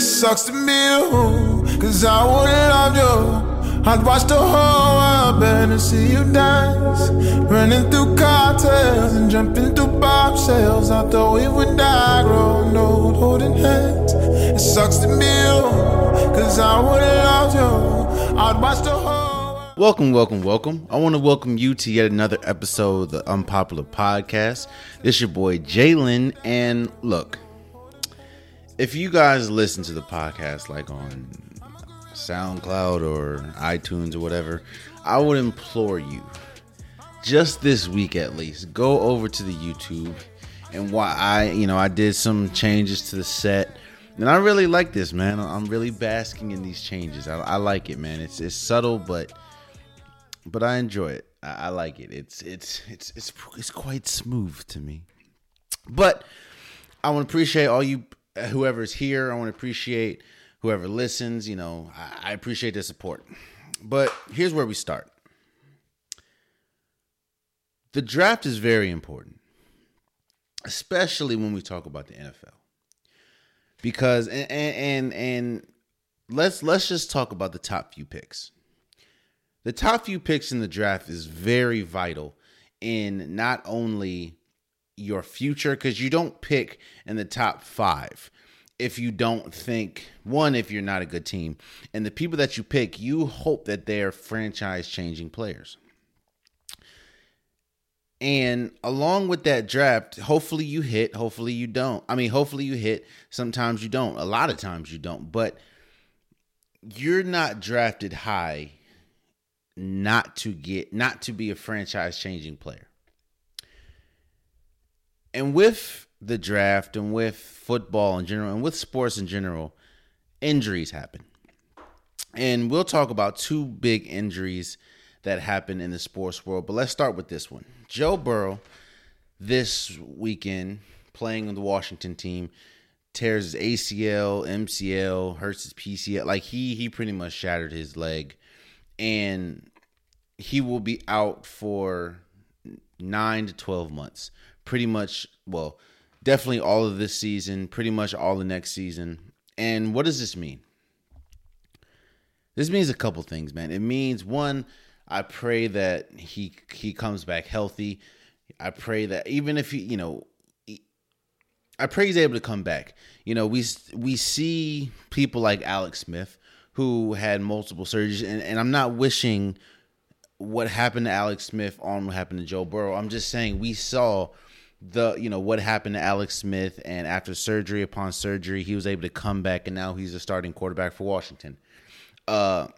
sucks to be you, cause I would've loved you. I'd watch the whole world burn and see you dance. Running through cocktails and jumping through bobshells. I thought we would die growing old, holding hands. It sucks to be you, cause I would've loved you. I'd watch the whole. Welcome, welcome, welcome. I want to welcome you to yet another episode of the Unpopular Podcast. This your boy Jalen, and look, if you guys listen to the podcast like on SoundCloud or iTunes or whatever, I would implore you, just this week at least, go over to the YouTube and why I, you know, I did some changes to the set. And I really like this, man. I'm really basking in these changes. I, I like it, man. It's it's subtle, but but I enjoy it. I, I like it. It's it's it's it's it's quite smooth to me. But I want to appreciate all you whoever's here. I want to appreciate whoever listens. You know, I, I appreciate the support. But here's where we start. The draft is very important, especially when we talk about the NFL, because and and and, and let's let's just talk about the top few picks. The top few picks in the draft is very vital in not only your future because you don't pick in the top five if you don't think one if you're not a good team and the people that you pick you hope that they're franchise changing players. And along with that draft hopefully you hit hopefully you don't. I mean hopefully you hit sometimes you don't a lot of times you don't but you're not drafted high not to get not to be a franchise changing player and with the draft and with football in general and with sports in general, injuries happen. And we'll talk about two big injuries that happen in the sports world. But let's start with this one. Joe Burrow, this weekend, playing on the Washington team, tears his ACL, MCL, hurts his PCL. Like he he pretty much shattered his leg. And he will be out for nine to twelve months pretty much, well, definitely all of this season, pretty much all the next season. And what does this mean? This means a couple things, man. It means one, I pray that he he comes back healthy. I pray that even if he, you know, I pray he's able to come back. You know, we we see people like Alex Smith who had multiple surgeries, and, and I'm not wishing what happened to Alex Smith on what happened to Joe Burrow. I'm just saying we saw the you know what happened to Alex Smith and after surgery upon surgery he was able to come back and now he's a starting quarterback for Washington. Uh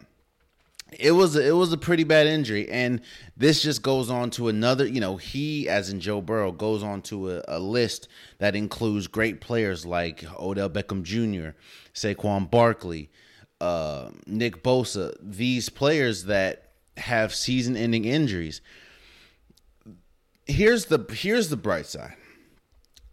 it was a, it was a pretty bad injury and this just goes on to another you know he as in Joe Burrow goes on to a, a list that includes great players like Odell Beckham Jr., Saquon Barkley, uh, Nick Bosa, these players that have season-ending injuries here's the here's the bright side.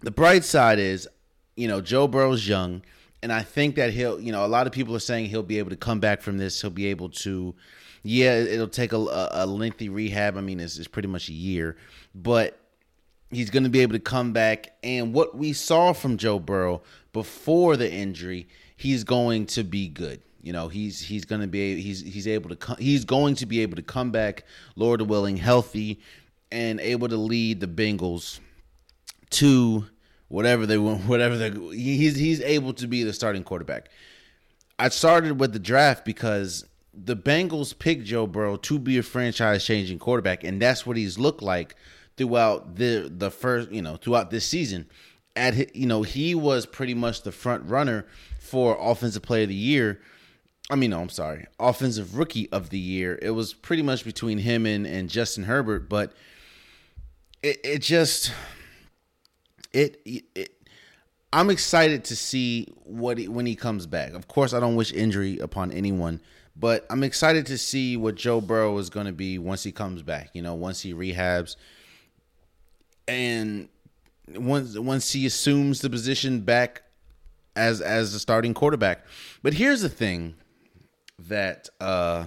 The bright side is, you know, Joe Burrow's young, and I think that he'll, you know, a lot of people are saying he'll be able to come back from this. He'll be able to, yeah, it'll take a, a lengthy rehab. I mean, it's, it's pretty much a year, but he's going to be able to come back. And what we saw from Joe Burrow before the injury, he's going to be good. You know, he's he's going to be he's he's able to come, he's going to be able to come back, Lord willing, healthy and able to lead the Bengals to whatever they want, whatever they he's he's able to be the starting quarterback. I started with the draft because the Bengals picked Joe Burrow to be a franchise changing quarterback, and that's what he's looked like throughout the the first you know throughout this season. At you know he was pretty much the front runner for offensive player of the year. I mean, no, I'm sorry, offensive rookie of the year. It was pretty much between him and and Justin Herbert, but it, it just it, it I'm excited to see what he, when he comes back. Of course, I don't wish injury upon anyone, but I'm excited to see what Joe Burrow is going to be once he comes back. You know, once he rehabs, and once once he assumes the position back as as the starting quarterback. But here's the thing that uh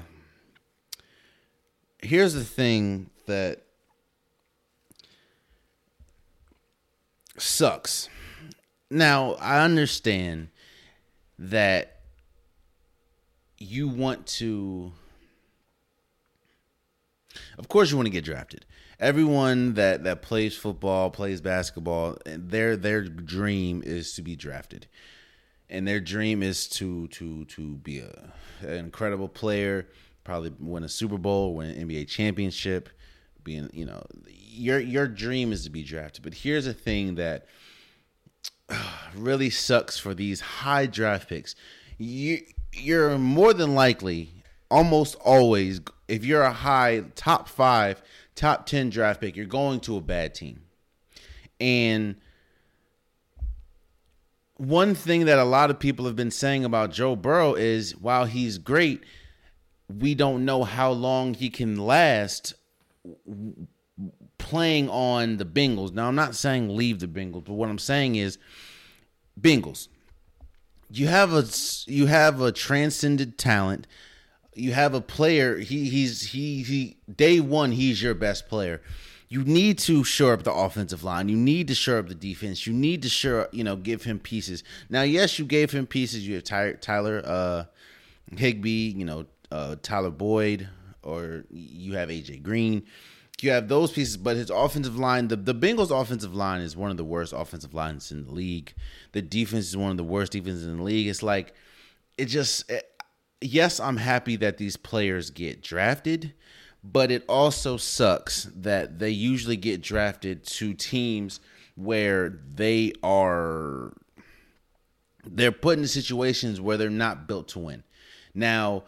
here's the thing that sucks. Now, I understand that you want to of course you want to get drafted everyone that that plays football plays basketball their their dream is to be drafted and their dream is to to to be a an incredible player probably win a super bowl win an nba championship being you know your your dream is to be drafted but here's a thing that really sucks for these high draft picks. You you're more than likely almost always if you're a high top 5 top 10 draft pick you're going to a bad team. And one thing that a lot of people have been saying about Joe Burrow is while he's great we don't know how long he can last playing on the Bengals. Now, I'm not saying leave the Bengals, but what I'm saying is Bengals. You have a you have a transcended talent. You have a player. He he's he he day one. He's your best player. You need to shore up the offensive line. You need to shore up the defense. You need to shore you know give him pieces. Now, yes, you gave him pieces. You have Tyler, Tyler uh, Higbee. You know uh, Tyler Boyd, or you have AJ Green you have those pieces, but his offensive line, the, the Bengals' offensive line is one of the worst offensive lines in the league. The defense is one of the worst defenses in the league. It's like, it just, it, yes, I'm happy that these players get drafted, but it also sucks that they usually get drafted to teams where they are, they're put in situations where they're not built to win. Now,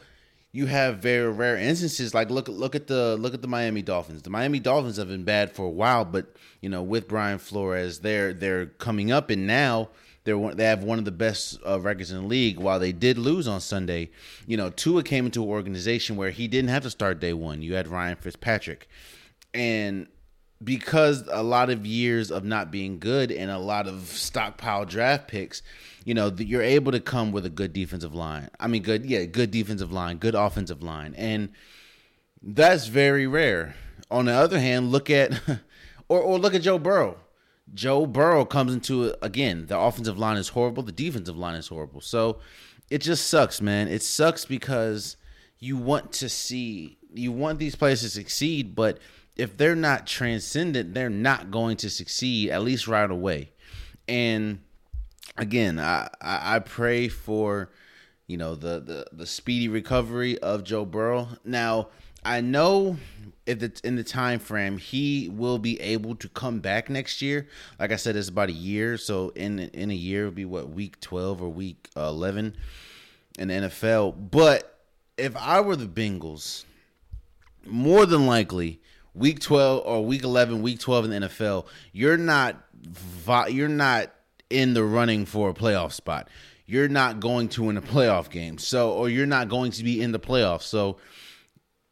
you have very rare instances like look look at the look at the Miami Dolphins. The Miami Dolphins have been bad for a while, but you know with Brian Flores, they're they're coming up, and now they're they have one of the best uh, records in the league. While they did lose on Sunday, you know Tua came into an organization where he didn't have to start day one. You had Ryan Fitzpatrick, and because a lot of years of not being good and a lot of stockpile draft picks you know, you're able to come with a good defensive line. I mean, good, yeah, good defensive line, good offensive line, and that's very rare. On the other hand, look at or or look at Joe Burrow. Joe Burrow comes into again. The offensive line is horrible. The defensive line is horrible. So it just sucks, man. It sucks because you want to see you want these players to succeed, but if they're not transcendent, they're not going to succeed at least right away. And again, I, I, pray for you know the, the the speedy recovery of Joe Burrow. Now I know if it's in the time frame, he will be able to come back next year. Like I said, it's about a year. So in in a year, it'll be what week twelve or week eleven in the NFL. But if I were the Bengals, more than likely week twelve or week eleven, week twelve in the NFL, you're not you're not in the running for a playoff spot. You're not going to win a playoff game. So or you're not going to be in the playoffs. So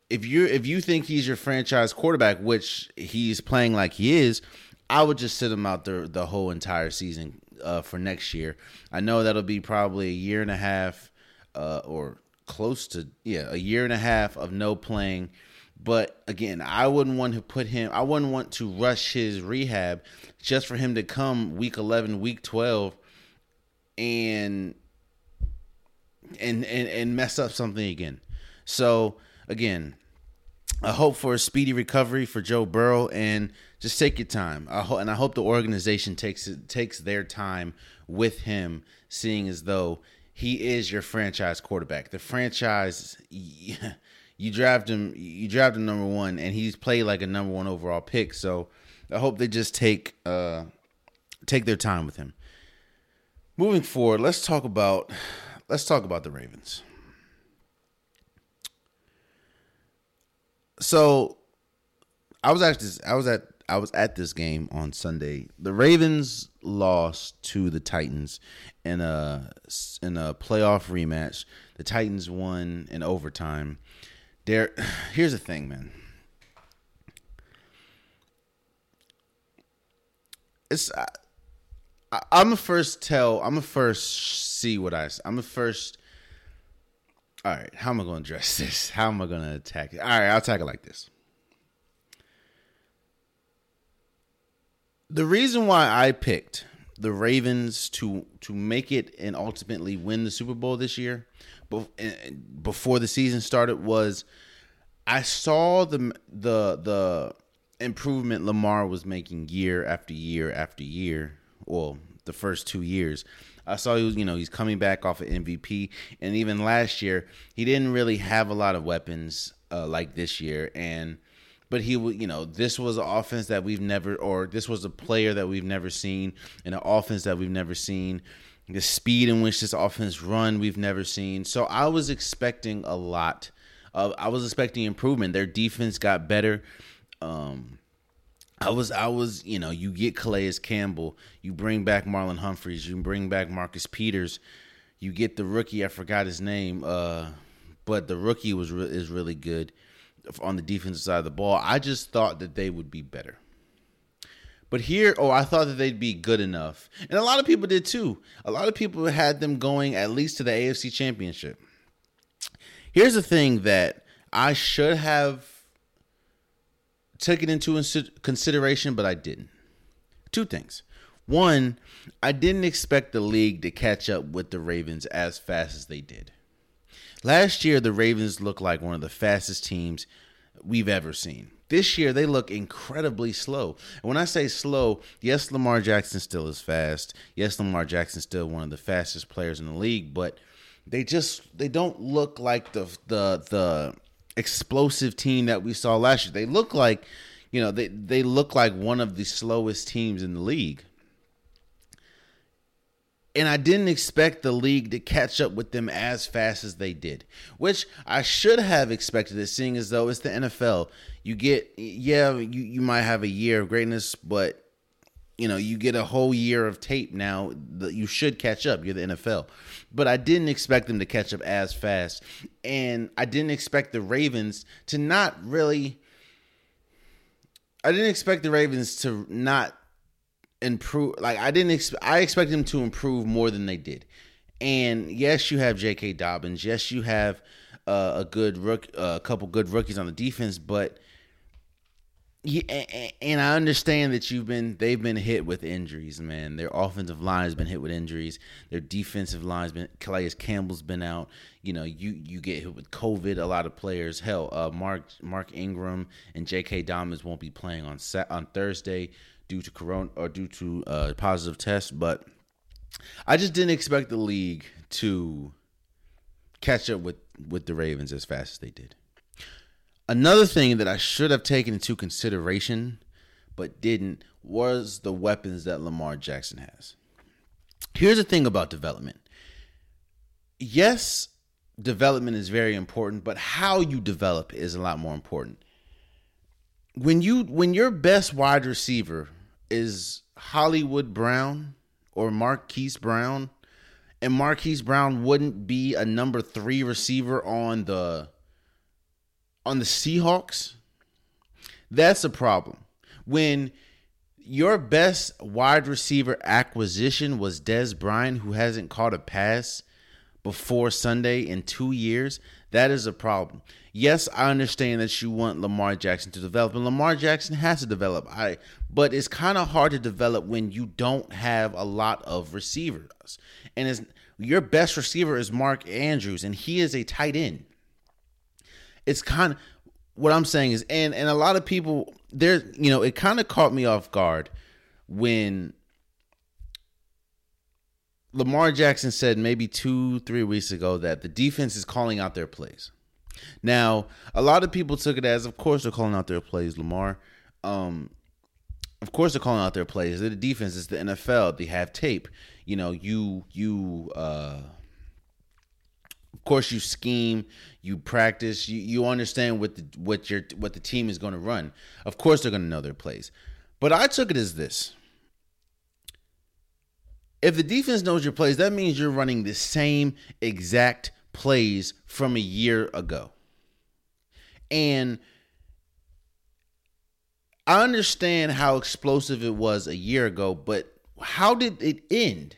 if you if you think he's your franchise quarterback, which he's playing like he is, I would just sit him out the the whole entire season uh, for next year. I know that'll be probably a year and a half uh, or close to yeah a year and a half of no playing but again, I wouldn't want to put him, I wouldn't want to rush his rehab just for him to come week 11, week 12 and and and, and mess up something again. So again, I hope for a speedy recovery for Joe Burrow and just take your time. I ho- and I hope the organization takes takes their time with him, seeing as though he is your franchise quarterback. The franchise you draft him you draft him number one and he's played like a number one overall pick. So i hope they just take uh take their time with him. Moving forward let's talk about let's talk about the ravens. So i was actually i was at i was at this game on sunday. The ravens lost to the titans in a in a playoff rematch. The titans won in overtime there, here's the thing, man. It's I, I'm a first tell. I'm a first see what I. I'm a first. All right, how am I going to address this? How am I going to attack it? All right, I'll attack it like this. The reason why I picked the Ravens to to make it and ultimately win the Super Bowl this year, before the season started, was I saw the the the improvement Lamar was making year after year after year. Well, the first two years. I saw he was, you know, he's coming back off of MVP, and even last year he didn't really have a lot of weapons uh, like this year, and but he would, you know, this was an offense that we've never, or this was a player that we've never seen, and an offense that we've never seen. The speed in which this offense run, we've never seen. So I was expecting a lot. Of, I was expecting improvement. Their defense got better. Um, I was, I was, you know, you get Calais Campbell, you bring back Marlon Humphreys, you bring back Marcus Peters, you get the rookie. I forgot his name, uh, but the rookie was re- is really good on the defensive side of the ball. I just thought that they would be better. But here, oh, I thought that they'd be good enough. And a lot of people did too. A lot of people had them going at least to the AFC Championship. Here's the thing that I should have taken into consideration, but I didn't. Two things. One, I didn't expect the league to catch up with the Ravens as fast as they did. Last year, the Ravens looked like one of the fastest teams we've ever seen. This year, they look incredibly slow. And when I say slow, yes, Lamar Jackson still is fast. Yes, Lamar Jackson still one of the fastest players in the league, but they just they don't look like the the the explosive team that we saw last year. They look like, you know, they they look like one of the slowest teams in the league and I didn't expect the league to catch up with them as fast as they did, which I should have expected it, seeing as though it's the NFL. You get, yeah, you, you might have a year of greatness, but you know, you get a whole year of tape now. That you should catch up. You're the NFL, but I didn't expect them to catch up as fast, and I didn't expect the Ravens to not really. I didn't expect the Ravens to not improve. Like I didn't. Ex- I expect them to improve more than they did. And yes, you have J.K. Dobbins. Yes, you have uh, a good rook, uh, a couple good rookies on the defense. But yeah, and I understand that you've been they've been hit with injuries, man. Their offensive line has been hit with injuries. Their defensive line's been Calais Campbell's been out. You know, you you get hit with COVID. A lot of players, hell, uh, Mark Mark Ingram and J.K. Dobbins won't be playing on on Thursday due to corona or due to uh, positive tests. But I just didn't expect the league to catch up with with the Ravens as fast as they did. Another thing that I should have taken into consideration but didn't was the weapons that Lamar Jackson has. Here's the thing about development. Yes, development is very important, but how you develop is a lot more important. When you when your best wide receiver is Hollywood Brown or Marquise Brown, and Marquise Brown wouldn't be a number three receiver on the on the Seahawks, that's a problem. When your best wide receiver acquisition was Dez Bryant, who hasn't caught a pass before Sunday in two years, that is a problem. Yes, I understand that you want Lamar Jackson to develop, and Lamar Jackson has to develop. I, but it's kind of hard to develop when you don't have a lot of receivers. And your best receiver is Mark Andrews, and he is a tight end. It's kind of what I'm saying is, and and a lot of people there, you know, it kind of caught me off guard when Lamar Jackson said maybe two, three weeks ago that the defense is calling out their plays. Now, a lot of people took it as, of course, they're calling out their plays, Lamar. Um, of course, they're calling out their plays. They're the defense. It's the NFL. They have tape. You know, you you. uh of course, you scheme, you practice, you, you understand what the what your what the team is going to run. Of course, they're going to know their plays. But I took it as this: if the defense knows your plays, that means you're running the same exact plays from a year ago. And I understand how explosive it was a year ago, but how did it end?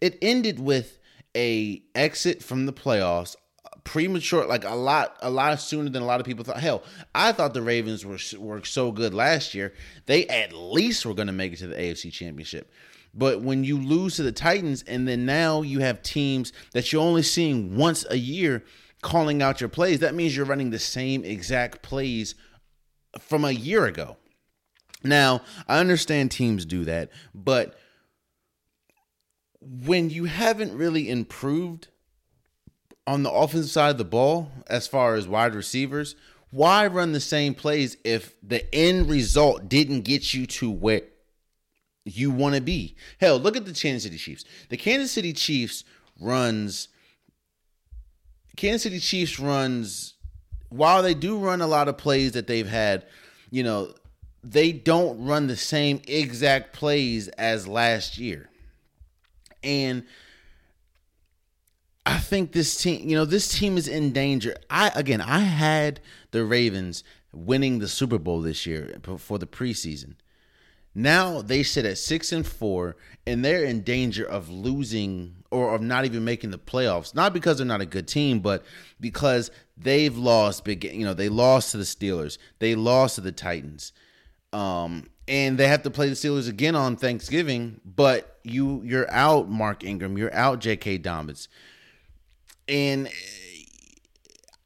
It ended with a exit from the playoffs premature like a lot a lot sooner than a lot of people thought hell i thought the ravens were were so good last year they at least were going to make it to the afc championship But when you lose to the Titans, and then now you have teams that you're only seeing once a year calling out your plays, that means you're running the same exact plays from a year ago. Now, I understand teams do that, but when you haven't really improved on the offensive side of the ball as far as wide receivers, why run the same plays if the end result didn't get you to where you want to be. Hell, look at the Kansas City Chiefs. The Kansas City Chiefs runs Kansas City Chiefs runs while they do run a lot of plays that they've had, you know, they don't run the same exact plays as last year. And I think this team, you know, this team is in danger. I again, I had the Ravens winning the Super Bowl this year for the preseason. Now they sit at six and four, and they're in danger of losing or of not even making the playoffs. Not because they're not a good team, but because they've lost big. You know, they lost to the Steelers, they lost to the Titans, um, and they have to play the Steelers again on Thanksgiving. But you, you're out, Mark Ingram. You're out, J.K. Dobbins, and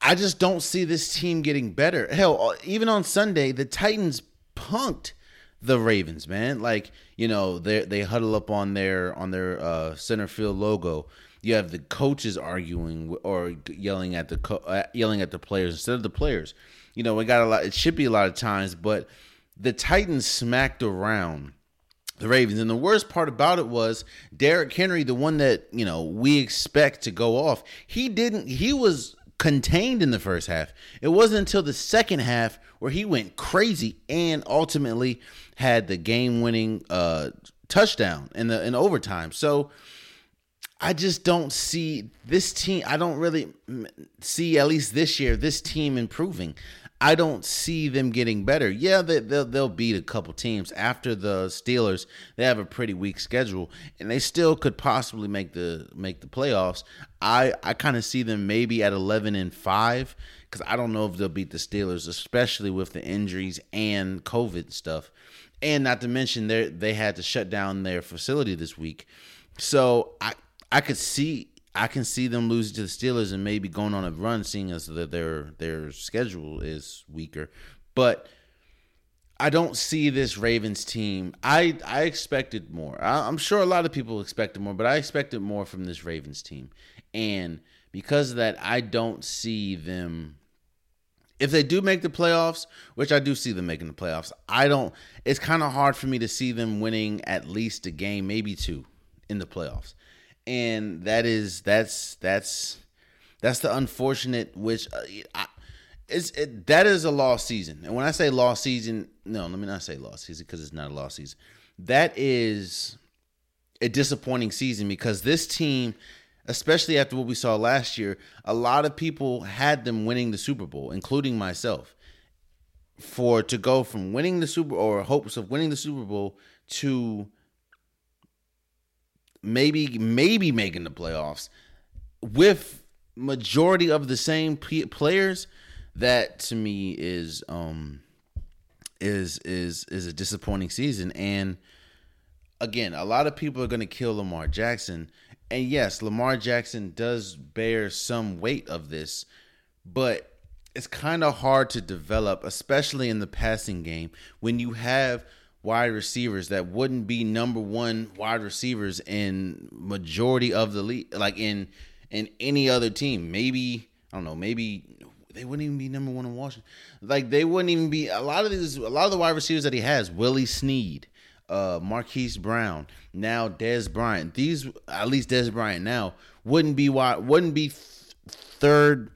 I just don't see this team getting better. Hell, even on Sunday, the Titans punked the Ravens, man. Like you know, they they huddle up on their on their uh, center field logo. You have the coaches arguing or yelling at the co- uh, yelling at the players instead of the players. You know, we got a lot. It should be a lot of times, but the Titans smacked around the Ravens. And the worst part about it was Derrick Henry, the one that, you know, we expect to go off, he didn't, he was contained in the first half. It wasn't until the second half where he went crazy and ultimately had the game-winning uh, touchdown in the in overtime. So I just don't see this team. I don't really see at least this year this team improving. I don't see them getting better. Yeah, they, will they'll beat a couple teams after the Steelers. They have a pretty weak schedule, and they still could possibly make the make the playoffs. I I kind of see them maybe at eleven and five because I don't know if they'll beat the Steelers, especially with the injuries and COVID stuff, and not to mention they they had to shut down their facility this week. So I I could see I can see them losing to the Steelers and maybe going on a run, seeing as that their their schedule is weaker. But I don't see this Ravens team. I I expected more. I, am sure a lot of people expected more, but I expected more from this Ravens team. And because of that, I don't see them. If they do make the playoffs, which I do see them making the playoffs, I don't. It's kind of hard for me to see them winning at least a game, maybe two, in the playoffs and that is that's that's that's the unfortunate which uh, I, it's it, that is a lost season. And when I say lost season, no, let me not say lost season because it's not a lost season. That is a disappointing season because this team, especially after what we saw last year, a lot of people had them winning the Super Bowl, including myself. For to go from winning the Super or hopes of winning the Super Bowl to maybe maybe making the playoffs with majority of the same players that to me is um is is is a disappointing season. And again a lot of people are going to kill Lamar Jackson. And yes Lamar Jackson does bear some weight of this but it's kind of hard to develop especially in the passing game when you have wide receivers that wouldn't be number one wide receivers in majority of the league, like in in any other team. Maybe I don't know. Maybe they wouldn't even be number one in Washington. Like they wouldn't even be a lot of these. A lot of the wide receivers that he has, Willie Snead, uh, Marquise Brown, now Dez Bryant. These at least Dez Bryant now wouldn't be wide, wouldn't be third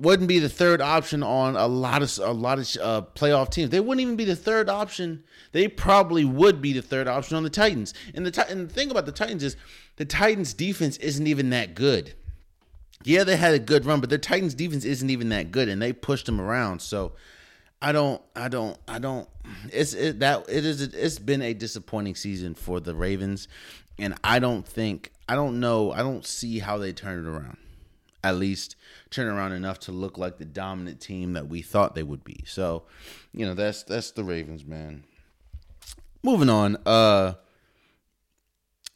wouldn't be the third option on a lot of a lot of uh, playoff teams. They wouldn't even be the third option. They probably would be the third option on the Titans. And the and the thing about the Titans is the Titans defense isn't even that good. Yeah, they had a good run, but the Titans defense isn't even that good, and they pushed them around. So I don't, I don't, I don't. It's it, that it is. It's been a disappointing season for the Ravens, and I don't think, I don't know, I don't see how they turn it around at least turn around enough to look like the dominant team that we thought they would be. So, you know, that's that's the Ravens, man. Moving on, uh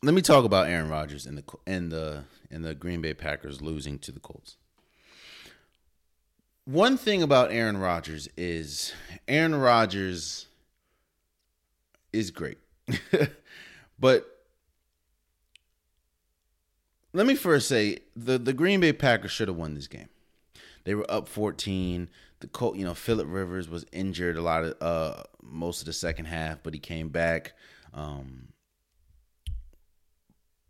let me talk about Aaron Rodgers and the and the and the Green Bay Packers losing to the Colts. One thing about Aaron Rodgers is Aaron Rodgers is great. but let me first say the, the Green Bay Packers should have won this game. They were up 14. The Colt, you know, Philip Rivers was injured a lot of uh most of the second half, but he came back. Um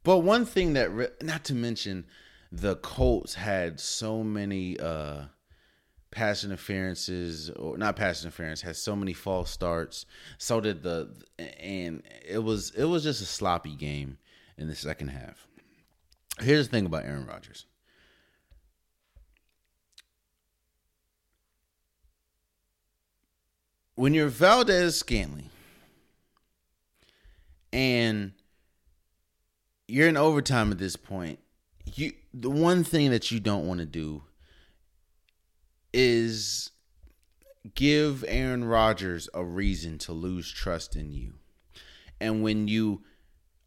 but one thing that not to mention the Colts had so many uh pass interferences or not pass interference has so many false starts so did the and it was it was just a sloppy game in the second half here's the thing about Aaron Rodgers when you're Valdes-Scantling and you're in overtime at this point you the one thing that you don't want to do is give Aaron Rodgers a reason to lose trust in you. And when you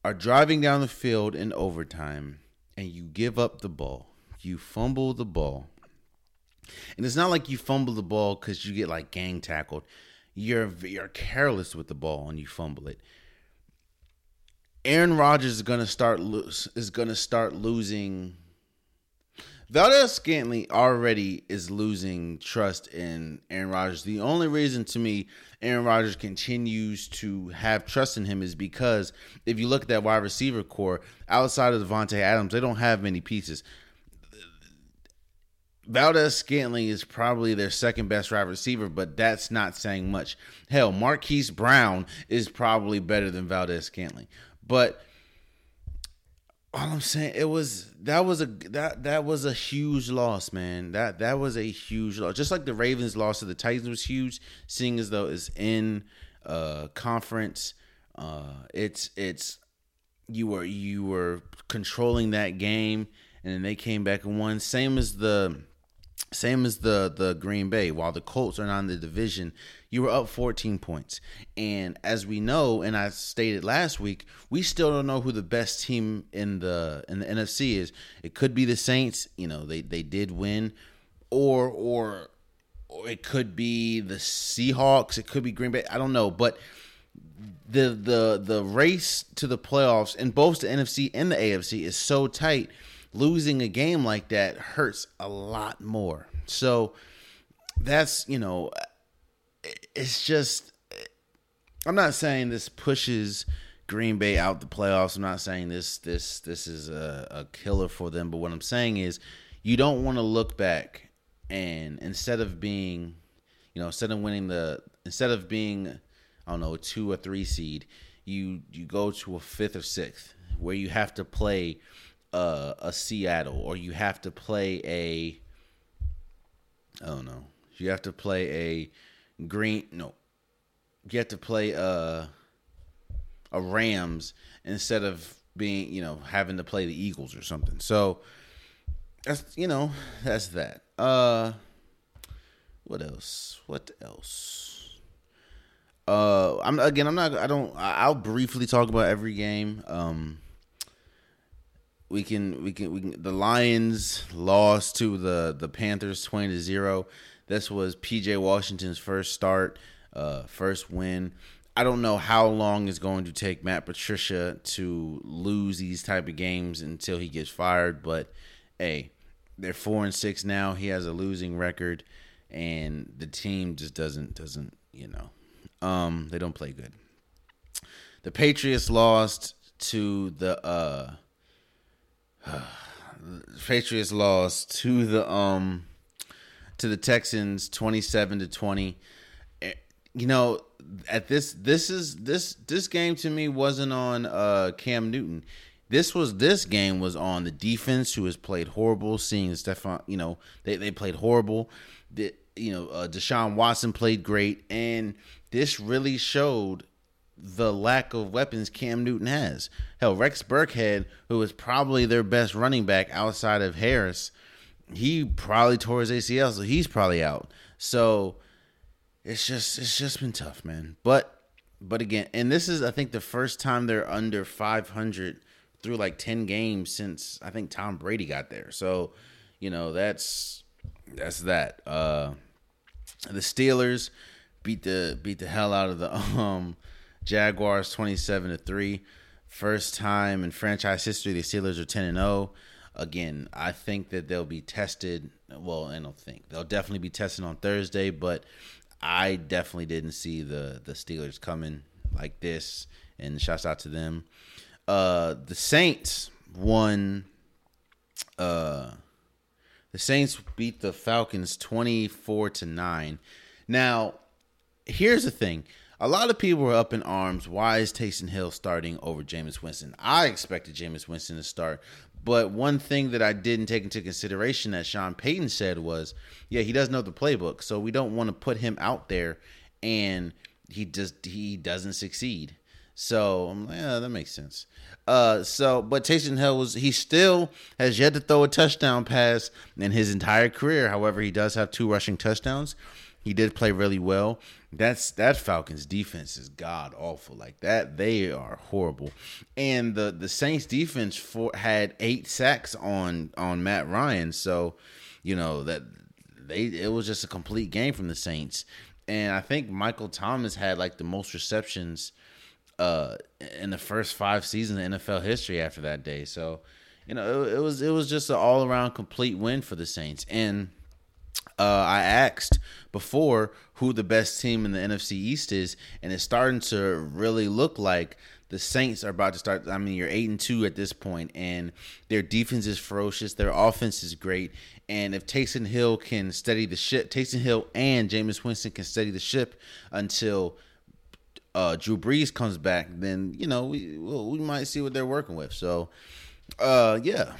are driving down the field in overtime and you give up the ball, you fumble the ball. And it's not like you fumble the ball cuz you get like gang tackled. You're you're careless with the ball and you fumble it. Aaron Rodgers is to start lose is going to start losing Valdes-Scantling already is losing trust in Aaron Rodgers. The only reason to me Aaron Rodgers continues to have trust in him is because if you look at that wide receiver core, outside of Davante Adams, they don't have many pieces. Valdes-Scantling is probably their second best wide receiver, but that's not saying much. Hell, Marquise Brown is probably better than Valdes-Scantling. But all I'm saying it was that was a that that was a huge loss, man. That that was a huge loss. Just like the Ravens loss to the Titans was huge, seeing as though it's in uh conference. Uh it's it's you were you were controlling that game and then they came back and won. Same as the same as the the Green Bay. While the Colts are not in the division, you were up 14 points. And as we know, and I stated last week, we still don't know who the best team in the in the NFC is. It could be the Saints, you know, they they did win or or or it could be the Seahawks, it could be Green Bay. I don't know, but the the the race to the playoffs in both the NFC and the AFC is so tight. Losing a game like that hurts a lot more. So that's, you know, it's just I'm not saying this pushes Green Bay out the playoffs. I'm not saying this this this is a, a killer for them, but what I'm saying is you don't want to look back and instead of being, you know, instead of winning the instead of being I don't know, a two or three seed, you you go to a fifth or sixth where you have to play uh, a Seattle or you have to play a I don't know. You have to play a Green. No, you have to play uh, a Rams instead of being you know having to play the Eagles or something. So that's you know that's that. Uh, what else? What else? Uh, I'm again. I'm not. I don't. I'll briefly talk about every game. Um, we can. We can. We can. The Lions lost to the the Panthers twenty to zero. This was PJ Washington's first start, uh, first win. I don't know how long it's going to take Matt Patricia to lose these type of games until he gets fired, but hey, they're four and six now. He has a losing record, and the team just doesn't doesn't you know, um, they don't play good. The Patriots lost to the uh, Patriots lost to the um to the Texans 27 to 20. Eh, you know, at this this is this this game to me wasn't on uh Cam Newton. This was this game was on the defense who has played horrible. Seeing Stefan, you know, they they played horrible. The, you know, uh, Deshaun Watson played great, and this really showed the lack of weapons Cam Newton has. Hell, Rex Burkhead, who is probably their best running back outside of Harris, he probably tore his ACL, so he's probably out. So it's just it's just been tough, man. But but again, and this is I think the first time they're under 500 through like 10 games since I think Tom Brady got there. So, you know, that's that's that. Uh the Steelers beat the beat the hell out of the um Jaguars 27 to 3. First time in franchise history the Steelers are 10 and 0. Again, I think that they'll be tested. Well, I don't think they'll definitely be tested on Thursday, but I definitely didn't see the the Steelers coming like this. And shouts out to them. Uh, the Saints won. Uh, the Saints beat the Falcons twenty four to nine. Now, here's the thing. A lot of people were up in arms. Why is Taysom Hill starting over Jameis Winston? I expected Jameis Winston to start, but one thing that I didn't take into consideration that Sean Payton said was, yeah, he doesn't know the playbook, so we don't want to put him out there and he just he doesn't succeed. So I'm like, yeah, that makes sense. Uh, so but Taysom Hill was he still has yet to throw a touchdown pass in his entire career. However, he does have two rushing touchdowns. He did play really well. That's that Falcons defense is god awful. Like that, they are horrible. And the the Saints defense for had eight sacks on on Matt Ryan. So, you know that they it was just a complete game from the Saints. And I think Michael Thomas had like the most receptions uh in the first five seasons of NFL history after that day. So, you know, it, it was it was just an all around complete win for the Saints. And uh, I asked before who the best team in the NFC East is, and it's starting to really look like the Saints are about to start. I mean, you're eight and two at this point, and their defense is ferocious. Their offense is great, and if Taysom Hill can steady the ship, Taysom Hill and Jameis Winston can steady the ship until uh, Drew Brees comes back, then you know we we might see what they're working with. So, uh, yeah,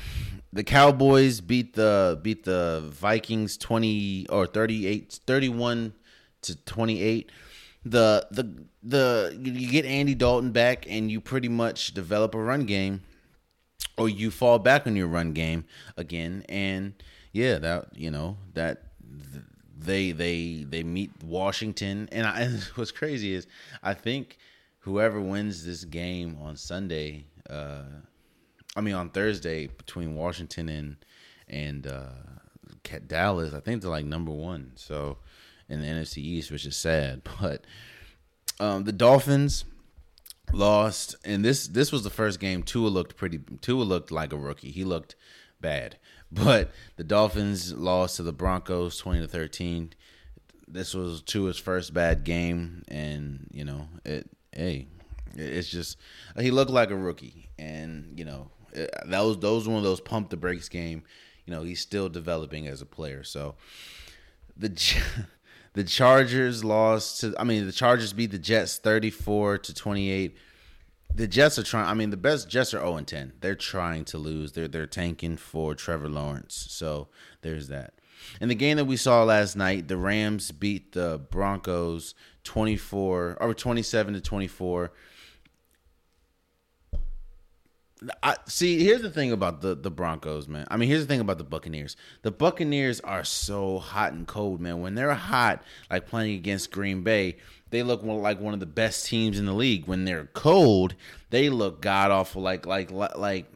the Cowboys beat the beat the Vikings 20 or 38 31 to 28. The the the you get Andy Dalton back and you pretty much develop a run game or you fall back on your run game again. And yeah, that you know, that they they they meet Washington. And, I, what's crazy is I think whoever wins this game on Sunday uh I mean, on Thursday between Washington and and uh, Dallas, I think they're like number one. So in the NFC East, which is sad, but um, the Dolphins lost, and this this was the first game. Tua looked pretty. Tua looked like a rookie. He looked bad, but the Dolphins lost to the Broncos, twenty to thirteen. This was Tua's first bad game, and you know it. Hey, it's just he looked like a rookie, and you know Uh, that was those one of those pump the brakes game. You know, he's still developing as a player. So the the Chargers lost to I mean the Chargers beat the Jets 34 to 28. The Jets are trying I mean the best Jets are 0 and 10. They're trying to lose. They're they're tanking for Trevor Lawrence. So there's that. In the game that we saw last night, the Rams beat the Broncos 24 or 27 to 24. I see. Here's the thing about the the Broncos, man. I mean, here's the thing about the Buccaneers. The Buccaneers are so hot and cold, man. When they're hot, like playing against Green Bay, they look like one of the best teams in the league. When they're cold, they look god awful. Like like like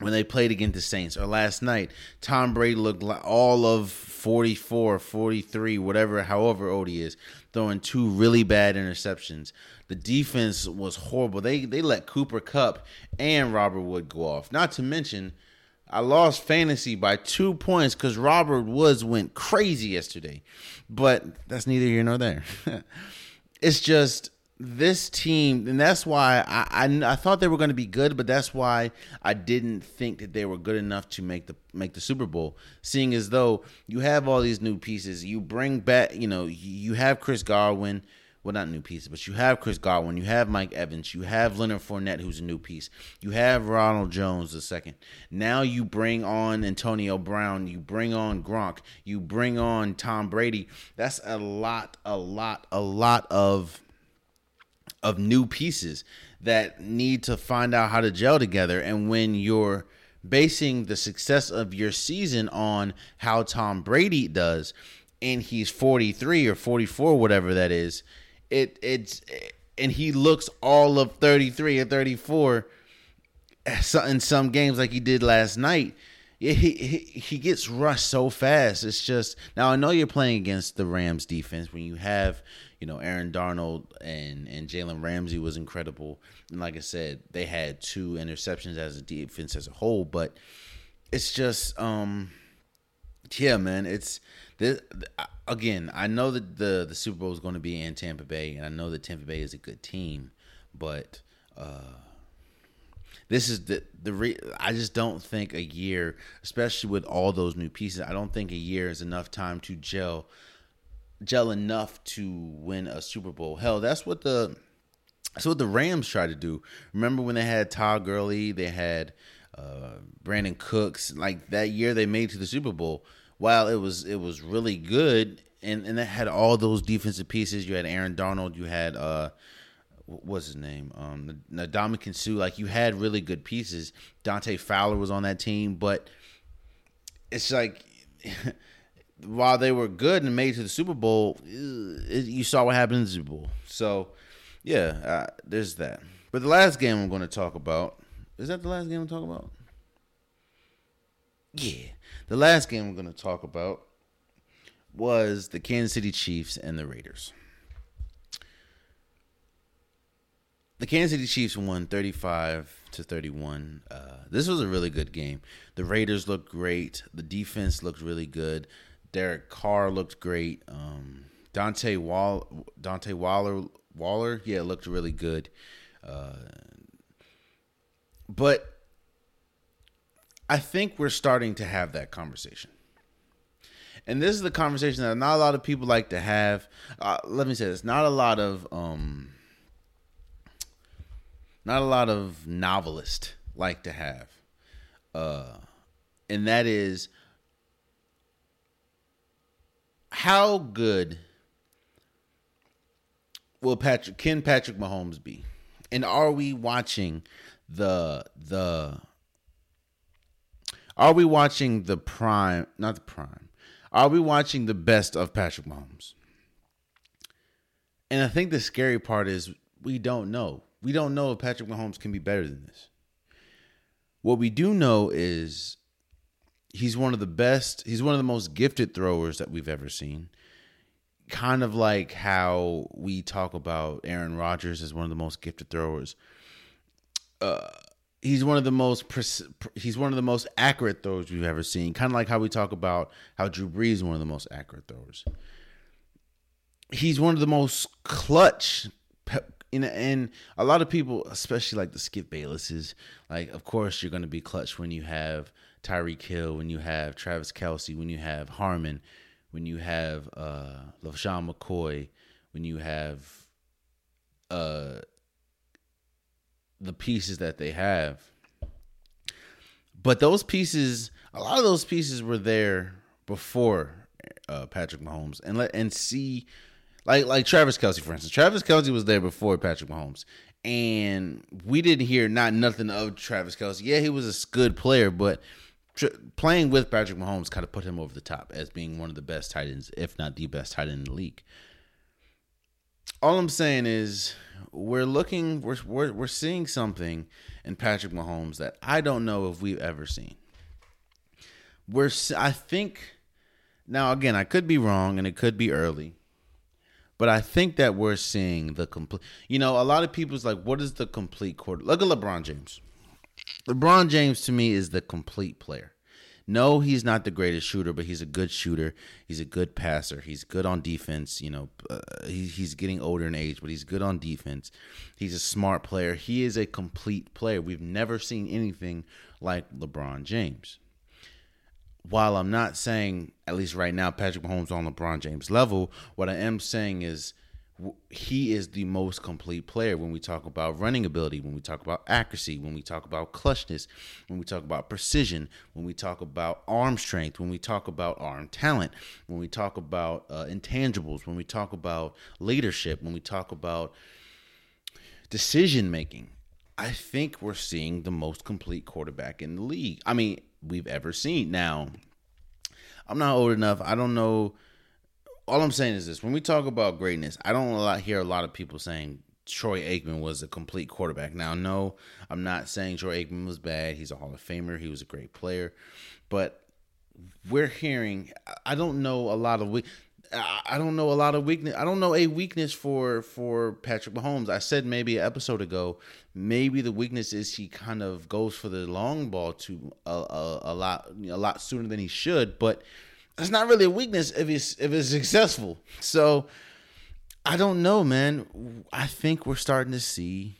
when they played against the Saints or last night, Tom Brady looked like all of 44, 43, whatever, however old he is, throwing two really bad interceptions. The defense was horrible. They they let Cooper Kupp and Robert Wood go off. Not to mention, I lost fantasy by two points because Robert Woods went crazy yesterday. But that's neither here nor there. it's just this team, and that's why I, I, I thought they were going to be good, but that's why I didn't think that they were good enough to make the make the Super Bowl. Seeing as though you have all these new pieces, you bring back, you know, you have Chris Godwin well, not new pieces, but you have Chris Godwin, you have Mike Evans, you have Leonard Fournette, who's a new piece, you have Ronald Jones the second. Now you bring on Antonio Brown, you bring on Gronk, you bring on Tom Brady. That's a lot, a lot, a lot of of new pieces that need to find out how to gel together. And when you're basing the success of your season on how Tom Brady does, and he's 43 or 44, whatever that is, it it's and he looks all of 33 or 34 in some games like he did last night, he, he he gets rushed so fast. It's just now I know you're playing against the Rams defense when you have you know Aaron Donald and and Jalen Ramsey was incredible, and like I said, they had two interceptions as a defense as a whole. But it's just um yeah, man, it's this again. I know that the the Super Bowl is going to be in Tampa Bay, and I know that Tampa Bay is a good team, but. uh this is the the re- I just don't think a year, especially with all those new pieces, I don't think a year is enough time to gel gel enough to win a Super Bowl. Hell, that's what the that's what the Rams tried to do. Remember when they had Todd Gurley, they had uh, Brandin Cooks. Like that year, they made to the Super Bowl. While it was it was really good, and and that had all those defensive pieces. You had Aaron Donald. You had uh, what's his name? Um, Ndamukong Suh. Like you had really good pieces. Dante Fowler was on that team, but it's like while they were good and made to the Super Bowl, it, you saw what happened in the Super Bowl. So yeah, uh, there's that. But the last game I'm going to talk about is that the last game I'm talking about. Yeah, the last game I'm going to talk about was the Kansas City Chiefs and the Raiders. the Kansas City Chiefs won 35 to 31. Uh, this was a really good game. The Raiders looked great. The defense looked really good. Derek Carr looked great. Um, Dante Wall, Dante Waller, Waller, yeah, looked really good. Uh, but I think we're starting to have that conversation. And this is the conversation that not a lot of people like to have. Uh, let me say this: not a lot of um, not a lot of novelists like to have. Uh, and that is how good will Patrick can Patrick Mahomes be? And are we watching the the are we watching the prime not the prime are we watching the best of Patrick Mahomes? And I think the scary part is we don't know. We don't know if Patrick Mahomes can be better than this. What we do know is he's one of the best, he's one of the most gifted throwers that we've ever seen. Kind of like how we talk about Aaron Rodgers as one of the most gifted throwers. Uh, he's one of the most he's one of the most accurate throwers we've ever seen. Kind of like how we talk about how Drew Brees is one of the most accurate throwers. He's one of the most clutch know, and a lot of people, especially like the Skip Baylesses, like of course you're going to be clutch when you have Tyreek Hill, when you have Travis Kelce, when you have Hardman, when you have uh, LeSean McCoy, when you have uh, the pieces that they have. But those pieces, a lot of those pieces were there before uh, Patrick Mahomes, and let and see like like Travis Kelce, for instance. Travis Kelce was there before Patrick Mahomes. And we didn't hear not nothing of Travis Kelce. Yeah, he was a good player, but playing with Patrick Mahomes kind of put him over the top as being one of the best tight ends, if not the best tight end in the league. All I'm saying is we're looking, we're, we're, we're seeing something in Patrick Mahomes that I don't know if we've ever seen. We're, I think, now again, I could be wrong and it could be early but I think that we're seeing the complete. You know, a lot of people's like, what is the complete quarter? Look at LeBron James. LeBron James to me is the complete player. No, he's not the greatest shooter, but he's a good shooter. He's a good passer. He's good on defense. You know, uh, he, he's getting older in age, but he's good on defense. He's a smart player. He is a complete player. We've never seen anything like LeBron James while I'm not saying, at least right now, Patrick Mahomes on LeBron James level, what I am saying is he is the most complete player when we talk about running ability, when we talk about accuracy, when we talk about clutchness, when we talk about precision, when we talk about arm strength, when we talk about arm talent, when we talk about uh, intangibles, when we talk about leadership, when we talk about decision making. I think we're seeing the most complete quarterback in the league. I mean, we've ever seen. Now, I'm not old enough. I don't know. All I'm saying is this: when we talk about greatness, I don't hear a lot of people saying Troy Aikman was a complete quarterback. Now, no, I'm not saying Troy Aikman was bad. He's a Hall of Famer. He was a great player, but we're hearing. I don't know a lot of we. I don't know a lot of weakness. I don't know a weakness for for Patrick Mahomes. I said maybe an episode ago, maybe the weakness is he kind of goes for the long ball to a, a, a lot a lot sooner than he should. But that's not really a weakness if he's if it's successful. So I don't know, man. I think we're starting to see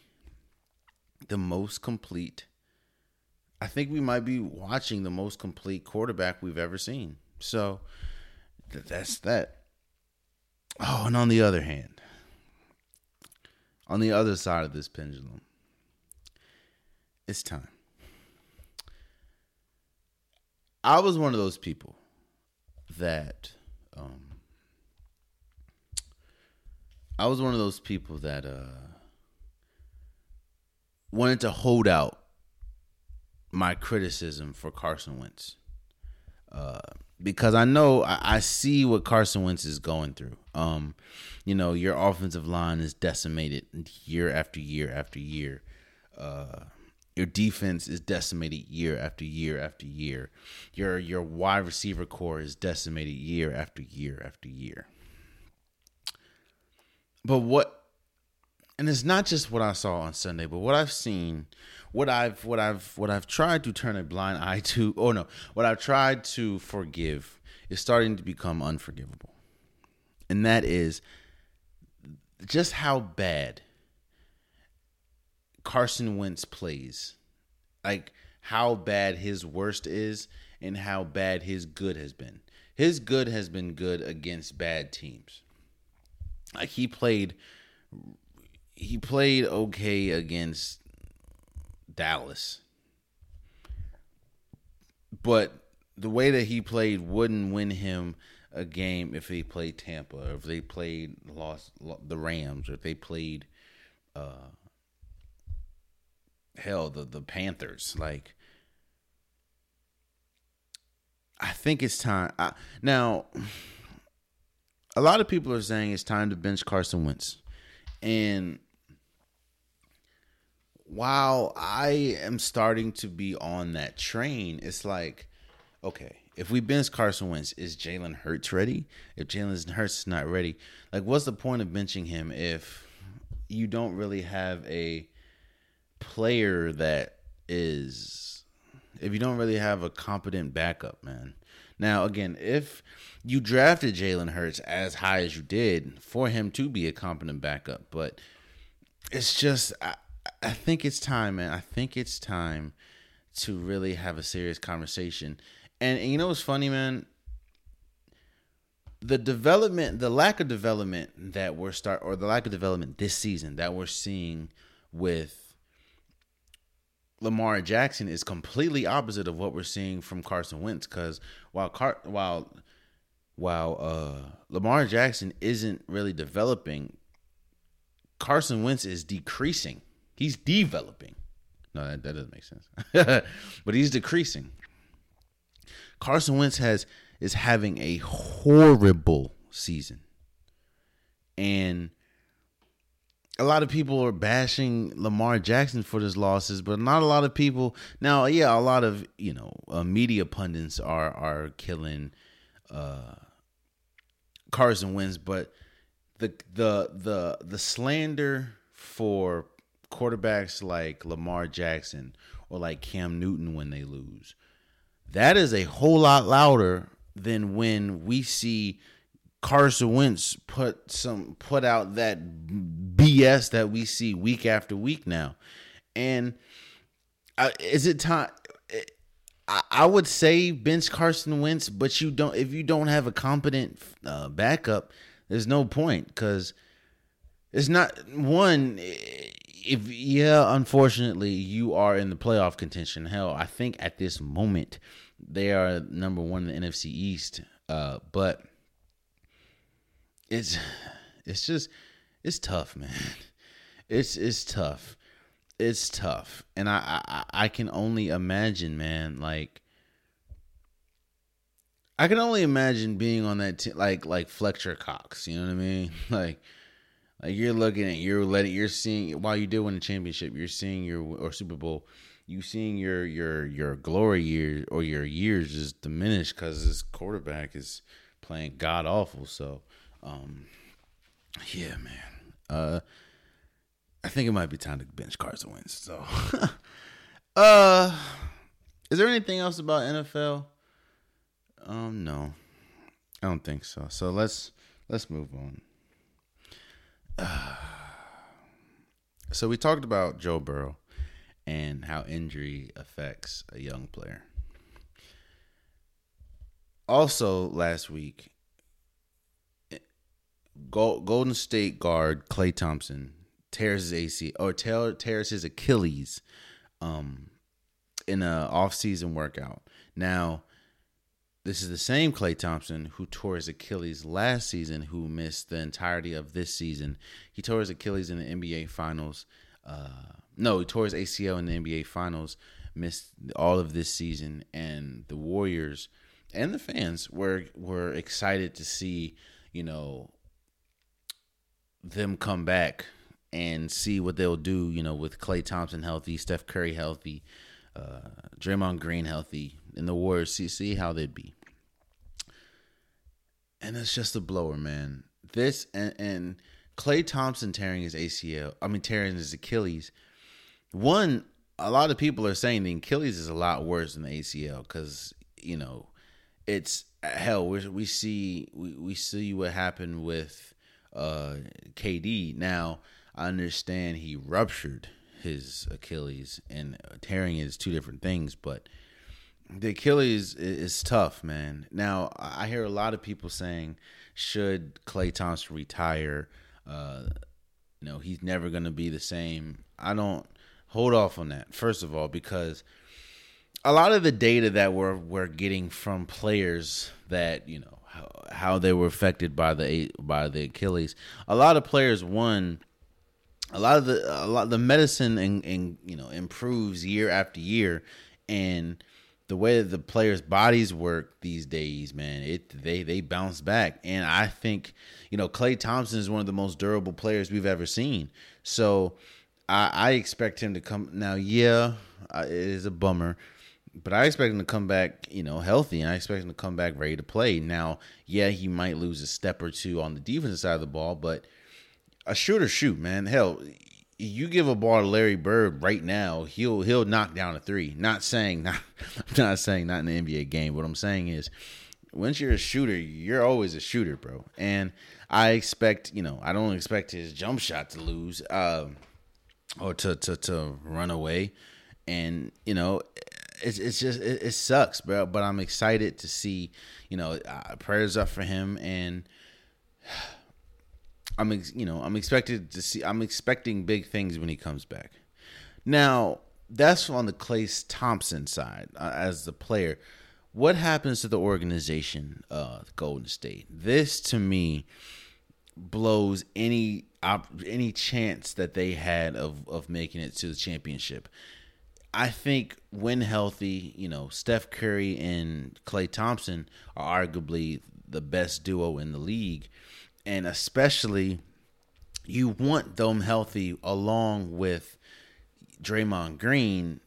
the most complete. I think we might be watching the most complete quarterback we've ever seen. So that's that. Oh, and on the other hand, on the other side of this pendulum, it's time. I was one of those people that um, I was one of those people that uh, wanted to hold out my criticism for Carson Wentz. Uh, because I know I, I, see what Carson Wentz is going through. Um, you know, your offensive line is decimated year after year after year. Uh, your defense is decimated year after year after year. Your your wide receiver core is decimated year after year after year. But what and it's not just what I saw on Sunday, but what I've seen, what I've what I've what I've tried to turn a blind eye to, oh no, what I've tried to forgive is starting to become unforgivable. And that is just how bad Carson Wentz plays. Like how bad his worst is and how bad his good has been. His good has been good against bad teams. Like he played he played okay against Dallas. But the way that he played wouldn't win him a game if they played Tampa or if they played lost the Rams or if they played uh hell the the Panthers like I think it's time I, now a lot of people are saying it's time to bench Carson Wentz and while I am starting to be on that train, it's like, okay, if we bench Carson Wentz, is Jalen Hurts ready? If Jalen Hurts is not ready, like, what's the point of benching him if you don't really have a player that is, if you don't really have a competent backup, man? Now, again, if you drafted Jalen Hurts as high as you did for him to be a competent backup, but it's just I, I think it's time, man. I think it's time to really have a serious conversation. And, and you know what's funny, man? The development, the lack of development that we're start or the lack of development this season that we're seeing with Lamar Jackson is completely opposite of what we're seeing from Carson Wentz. Because while Car- while while uh, Lamar Jackson isn't really developing, Carson Wentz is decreasing. He's developing. No, that, that doesn't make sense. but he's decreasing. Carson Wentz has is having a horrible season. And a lot of people are bashing Lamar Jackson for his losses, but not a lot of people. Now, yeah, a lot of you know uh, media pundits are are killing uh, Carson Wentz, but the the the the slander for quarterbacks like Lamar Jackson or like Cam Newton when they lose, that is a whole lot louder than when we see Carson Wentz put some put out that BS that we see week after week now. And uh, is it time? I would say bench Carson Wentz, but you don't. If you don't have a competent uh, backup, there's no point because it's not one. If yeah, unfortunately, you are in the playoff contention. Hell, I think at this moment they are number one in the NFC East. Uh, but it's it's just it's tough, man. It's it's tough it's tough, and I, I I can only imagine, man. Like I can only imagine being on that t- like like Fletcher Cox. You know what I mean? Like Like you're looking at you're letting you're seeing while you do win a championship, you're seeing your or Super Bowl, you seeing your your your glory years or your years just diminish because this quarterback is playing god awful. So, um, yeah, man. Uh, I think it might be time to bench Carson Wentz. So, uh, is there anything else about NFL? Um, no, I don't think so. So let's let's move on. Uh, so we talked about Joe Burrow and how injury affects a young player. Also, last week, Golden State guard Klay Thompson tears his AC or tears his Achilles um, in a off-season workout. Now, this is the same Klay Thompson who tore his Achilles last season, who missed the entirety of this season. He tore his Achilles in the NBA Finals. Uh, no, he tore his ACL in the NBA Finals, missed all of this season, and the Warriors and the fans were were excited to see, you know, them come back and see what they'll do, you know, with Klay Thompson healthy, Steph Curry healthy, uh, Draymond Green healthy, and the Warriors see see how they'd be. And it's just a blower, man. This and and Klay Thompson tearing his ACL, I mean tearing his Achilles. One, a lot of people are saying the Achilles is a lot worse than the ACL because you know it's hell. We we see we, we see what happened with uh, KD. Now I understand he ruptured his Achilles and tearing is two different things, but the Achilles is tough, man. Now I hear a lot of people saying, should Klay Thompson retire? Uh, you know, he's never going to be the same. I don't hold off on that. First of all, because a lot of the data that we're we're getting from players that you know how, they were affected by the by the Achilles. A lot of players won. a lot of the a lot the medicine and, and you know improves year after year and the way that the players' bodies work these days, man, it they they bounce back, and I think you know Klay Thompson is one of the most durable players we've ever seen. So I, I expect him to come now. Yeah, uh, it is a bummer, but I expect him to come back, you know, healthy, and I expect him to come back ready to play. Now, yeah, he might lose a step or two on the defensive side of the ball, but a shooter shoot, man. Hell, you give a ball to Larry Bird right now, he'll he'll knock down a three. Not saying not I'm not saying not in the NBA game. What I'm saying is once you're a shooter, you're always a shooter, bro. And I expect, you know, I don't expect his jump shot to lose, uh, or to to to run away. And you know, it's it's just it, it sucks, bro. But I'm excited to see, you know, uh, prayers up for him and. I'm ex- you know I'm expected to see I'm expecting big things when he comes back. Now that's on the Klay Thompson side uh, as the player. What happens to the organization, uh, Golden State? This to me blows any op- any chance that they had of of making it to the championship. I think when healthy, you know, Steph Curry and Klay Thompson are arguably the best duo in the league and especially you want them healthy along with Draymond Green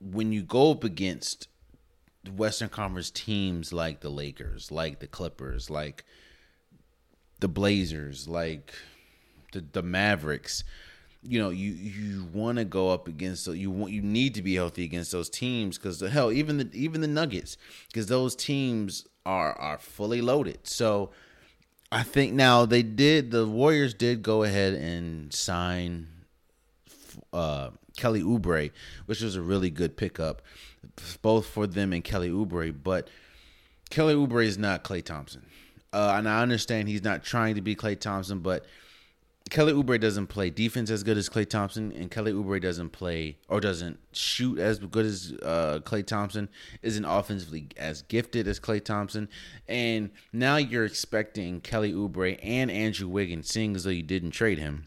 when you go up against Western Conference teams like the Lakers, like the Clippers, like the Blazers, like the the Mavericks. You know, you you want to go up against you want you need to be healthy against those teams because the hell even the even the Nuggets because those teams are are fully loaded. So I think now they did. The Warriors did go ahead and sign uh, Kelly Oubre, which was a really good pickup, both for them and Kelly Oubre. But Kelly Oubre is not Klay Thompson, uh, and I understand he's not trying to be Klay Thompson, but Kelly Oubre doesn't play defense as good as Klay Thompson, and Kelly Oubre doesn't play or doesn't shoot as good as uh, Klay Thompson. Isn't offensively as gifted as Klay Thompson, and now you're expecting Kelly Oubre and Andrew Wiggins, seeing as though you didn't trade him,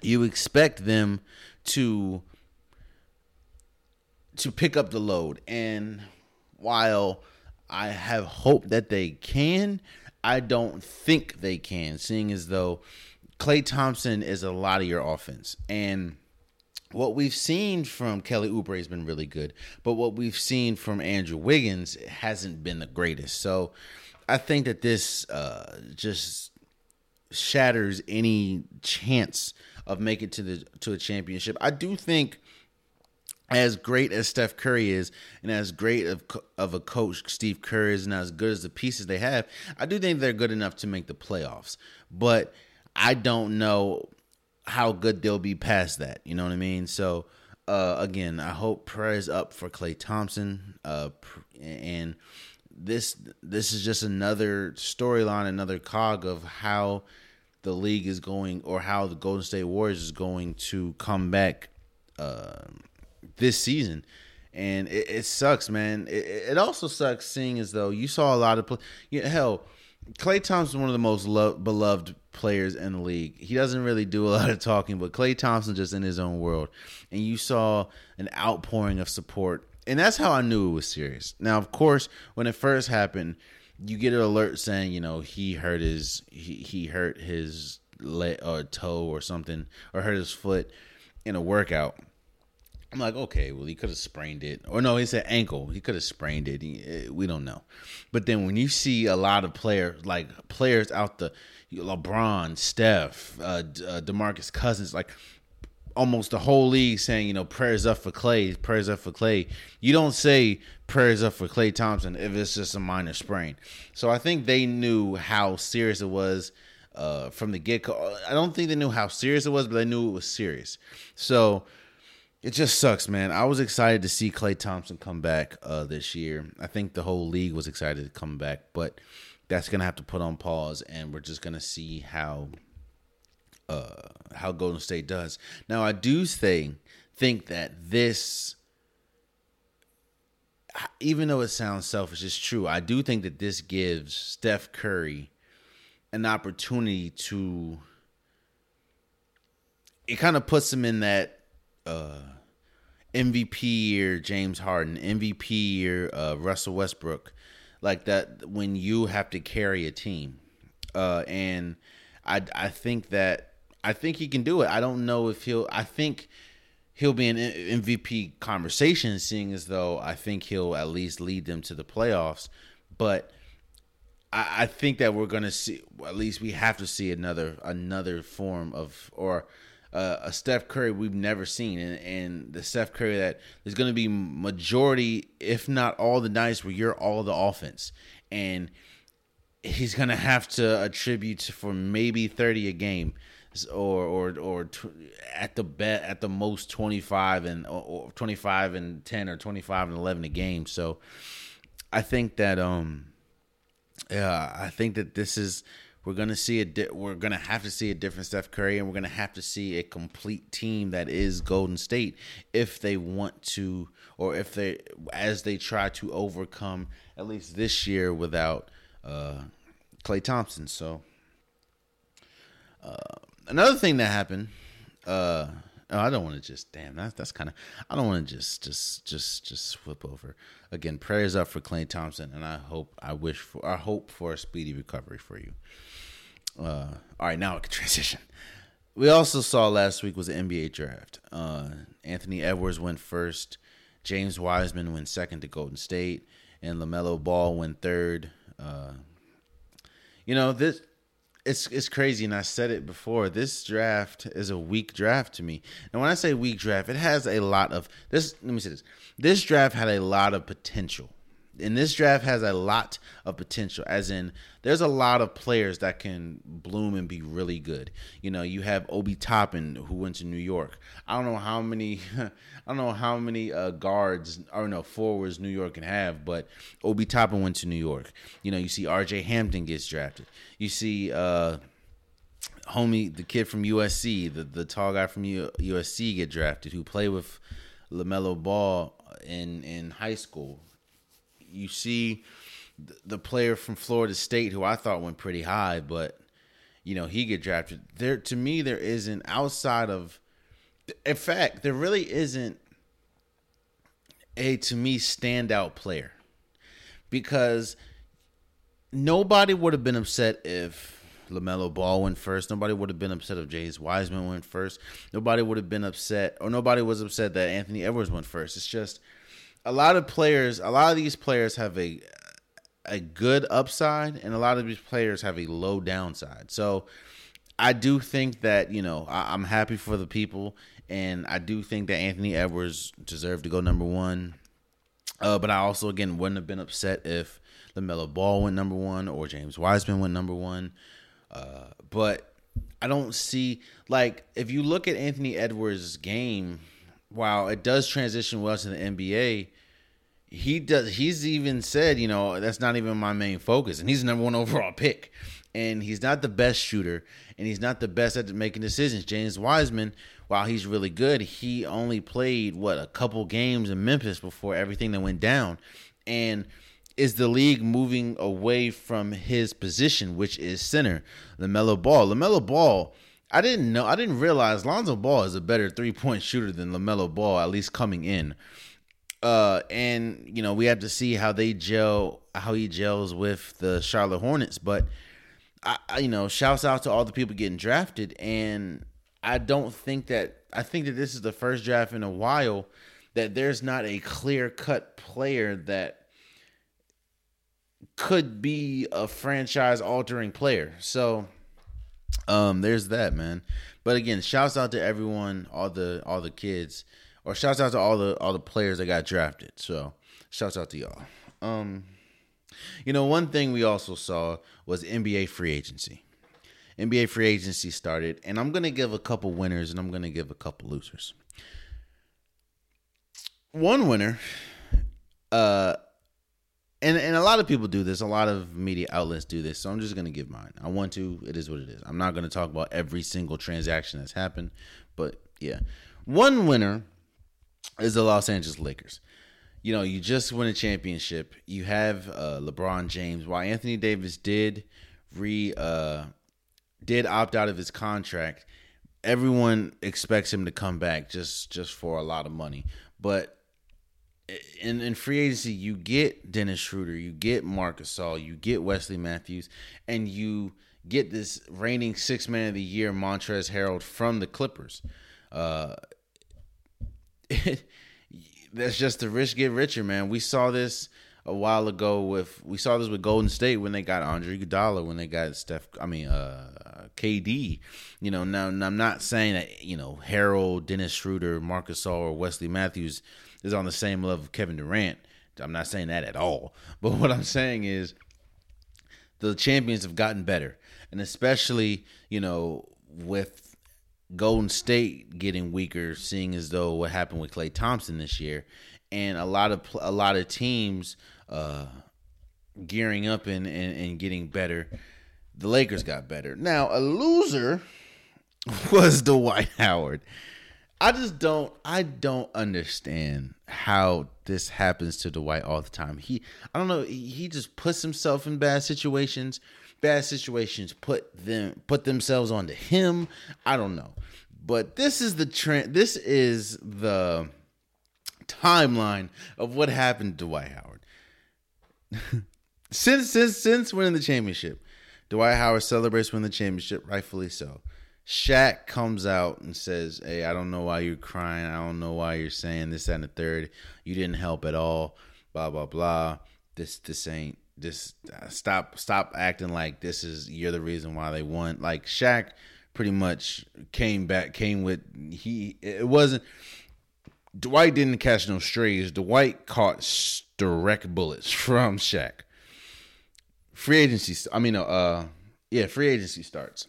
you expect them to to pick up the load. And while I have hope that they can, I don't think they can, seeing as though Klay Thompson is a lot of your offense. And what we've seen from Kelly Oubre has been really good, but what we've seen from Andrew Wiggins hasn't been the greatest. So I think that this uh, just shatters any chance of making to the to a championship. I do think as great as Steph Curry is, and as great of of a coach Steve Kerr is, and as good as the pieces they have, I do think they're good enough to make the playoffs. But I don't know how good they'll be past that. You know what I mean? So uh, again, I hope prayers up for Klay Thompson, uh, and this this is just another storyline, another cog of how the league is going, or how the Golden State Warriors is going to come back. Uh, this season. And it, it sucks, man. It, it, also sucks seeing as though you saw a lot of play. You know, hell, Klay Thompson is one of the most beloved players in the league. He doesn't really do a lot of talking, but Klay Thompson just in his own world. And you saw an outpouring of support. And that's how I knew it was serious. Now, of course, when it first happened, you get an alert saying, you know, he hurt his he, he hurt his leg or uh, toe or something or hurt his foot in a workout. I'm like, okay, well, he could have sprained it, or no, he said ankle. He could have sprained it. Eh, we don't know. But then when you see a lot of players, like players out the LeBron, Steph, uh, uh, Demarcus Cousins, like almost the whole league saying, you know, prayers up for Klay, prayers up for Klay. You don't say prayers up for Klay Thompson if it's just a minor sprain. So I think they knew how serious it was uh, from the get go. I don't think they knew how serious it was, but they knew it was serious. So it just sucks, man. I was excited to see Klay Thompson come back uh, this year. I think the whole league was excited to come back, but that's gonna have to put on pause, and we're just gonna see how uh, how Golden State does. Now, I do say think that this, even though it sounds selfish, it's true. I do think that this gives Steph Curry an opportunity to. It kind of puts him in that uh, MVP year James Harden, MVP year uh, Russell Westbrook, like that when you have to carry a team, uh, and I I think that I think he can do it. I don't know if he'll. I think he'll be an MVP conversation, seeing as though I think he'll at least lead them to the playoffs, but. I, I think that we're gonna see. At least we have to see another another form of or uh, a Steph Curry we've never seen, and, and the Steph Curry that there's going to be majority, if not all the nights where you're all the offense, and he's going to have to attribute for maybe 30 a game, or or or at the bet at the most 25 and or 25 and 10 or 25 and 11 a game. So I think that um yeah, I think that this is we're gonna see a di- we're gonna have to see a different Steph Curry, and we're gonna have to see a complete team that is Golden State if they want to, or if they as they try to overcome at least this year without uh, Klay Thompson. So uh, another thing that happened. Uh, Oh, I don't want to just damn. That's that's kind of. I don't want to just just just just flip over. Again, prayers up for Klay Thompson, and I hope I wish for I hope for a speedy recovery for you. Uh, all right, now we can transition. We also saw last week was the NBA draft. Uh, Anthony Edwards went first. James Wiseman went second to Golden State, and Lamelo Ball went third. Uh, you know this. It's it's crazy, and I said it before. This draft is a weak draft to me. And when I say weak draft, it has a lot of this. Let me say this: this draft had a lot of potential and this draft has a lot of potential as in there's a lot of players that can bloom and be really good. You know you have obi toppin who went to new york. I don't know how many i don't know how many uh, guards or no forwards new york can have but obi toppin went to new york. You know you see rj hampton gets drafted. You see uh homie the kid from usc the, the tall guy from U- usc get drafted who played with lamelo ball in in high school you see the player from Florida State who I thought went pretty high, but you know he get drafted. There to me, there isn't outside of. In fact, there really isn't a to me standout player because nobody would have been upset if LaMelo Ball went first. Nobody would have been upset if James Wiseman went first. Nobody would have been upset, or nobody was upset that Anthony Edwards went first. It's just a lot of players, a lot of these players have a a good upside, and a lot of these players have a low downside. So I do think that you know I, am happy for the people, and I do think that Anthony Edwards deserved to go number one. Uh, but I also again wouldn't have been upset if LaMelo Ball went number one or James Wiseman went number one. Uh, but I don't see like if you look at Anthony Edwards' game, while it does transition well to the NBA, he does. He's even said, you know, that's not even my main focus, and he's the number one overall pick. And he's not the best shooter, and he's not the best at making decisions. James Wiseman, while he's really good, he only played what a couple games in Memphis before everything that went down, and is the league moving away from his position, which is center, LaMelo Ball. LaMelo Ball, I didn't know, I didn't realize Lonzo Ball is a better three point shooter than LaMelo Ball, at least coming in. Uh, and you know we have to see how they gel, how he gels with the Charlotte Hornets. But I, I, you know, shouts out to all the people getting drafted, and I don't think that I think that this is the first draft in a while that there's not a clear cut player that could be a franchise altering player. So um there's that, man. But again, shouts out to everyone, all the all the kids, or shouts out to all the all the players that got drafted. So shouts out to y'all. Um you know, one thing we also saw was NBA free agency. NBA free agency started, and I'm gonna give a couple winners and I'm gonna give a couple losers. One winner, uh and and a lot of people do this. A lot of media outlets do this. So I'm just gonna give mine. I want to. It is what it is. I'm not gonna talk about every single transaction that's happened, but yeah, one winner is the Los Angeles Lakers. You know, you just win a championship. You have uh, LeBron James. While Anthony Davis did re uh, did opt out of his contract, everyone expects him to come back just just for a lot of money. But in, in free agency, you get Dennis Schroeder, you get Marc Gasol, you get Wesley Matthews, and you get this reigning six man of the year Montrezl Harrell from the Clippers. Uh, that's just the rich get richer, man. We saw this a while ago with we saw this with Golden State when they got Andre Iguodala, when they got Steph. I mean, uh, KD. You know, now, now I'm not saying that you know Harrell, Dennis Schroeder, Marc Gasol, or Wesley Matthews is on the same level of Kevin Durant. I'm not saying that at all. But what I'm saying is the champions have gotten better. And especially, you know, with Golden State getting weaker, seeing as though what happened with Klay Thompson this year, and a lot of a lot of teams uh, gearing up and, and, and getting better, the Lakers got better. Now, a loser was Dwight Howard. I just don't I don't understand how this happens to Dwight all the time. He I don't know, he just puts himself in bad situations. Bad situations put them put themselves onto him. I don't know. But this is the trend this is the timeline of what happened to Dwight Howard. since since since winning the championship, Dwight Howard celebrates winning the championship, rightfully so. Shaq comes out and says, Hey, I don't know why you're crying. I don't know why you're saying this, that, and the third. You didn't help at all. Blah, blah, blah. This, this ain't, this, uh, stop, stop acting like this is, you're the reason why they won. Like Shaq pretty much came back, came with, he, it wasn't, Dwight didn't catch no strays. Dwight caught direct bullets from Shaq. Free agency, I mean, uh, yeah, free agency starts.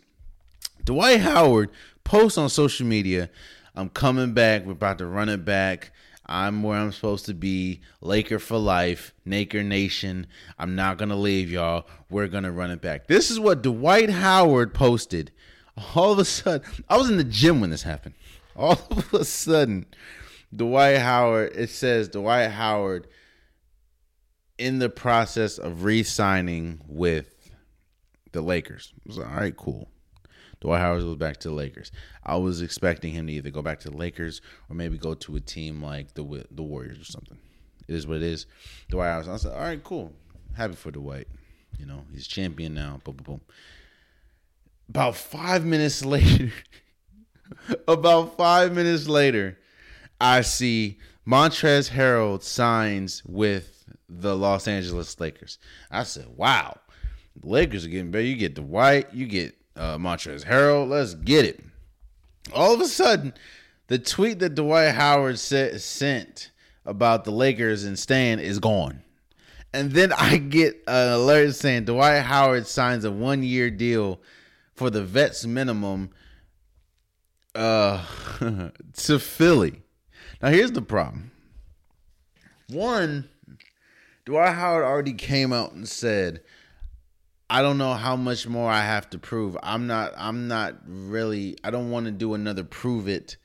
Dwight Howard posts on social media, I'm coming back. We're about to run it back. I'm where I'm supposed to be. Laker for life. Laker Nation. I'm not going to leave y'all. We're going to run it back. This is what Dwight Howard posted. All of a sudden, I was in the gym when this happened. All of a sudden, Dwight Howard, it says Dwight Howard in the process of re signing with the Lakers. I was like, all right, cool. Dwight Howard goes back to the Lakers. I was expecting him to either go back to the Lakers or maybe go to a team like the the Warriors or something. It is what it is. Dwight Howard. I said, all right, cool. Happy for Dwight. You know, he's champion now. Boom, boom, boom. About five minutes later, about five minutes later, I see Montrezl Harrell signs with the Los Angeles Lakers. I said, "Wow, the Lakers are getting better. You get Dwight, you get uh, Montrezl Harrell. Let's get it." All of a sudden, the tweet that Dwight Howard sent about the Lakers and Stan is gone. And then I get an alert saying Dwight Howard signs a one year deal for the vets minimum uh, to Philly. Now here's the problem. One, Dwight Howard already came out and said, I don't know how much more I have to prove. I'm not I'm not really I don't want to do another prove it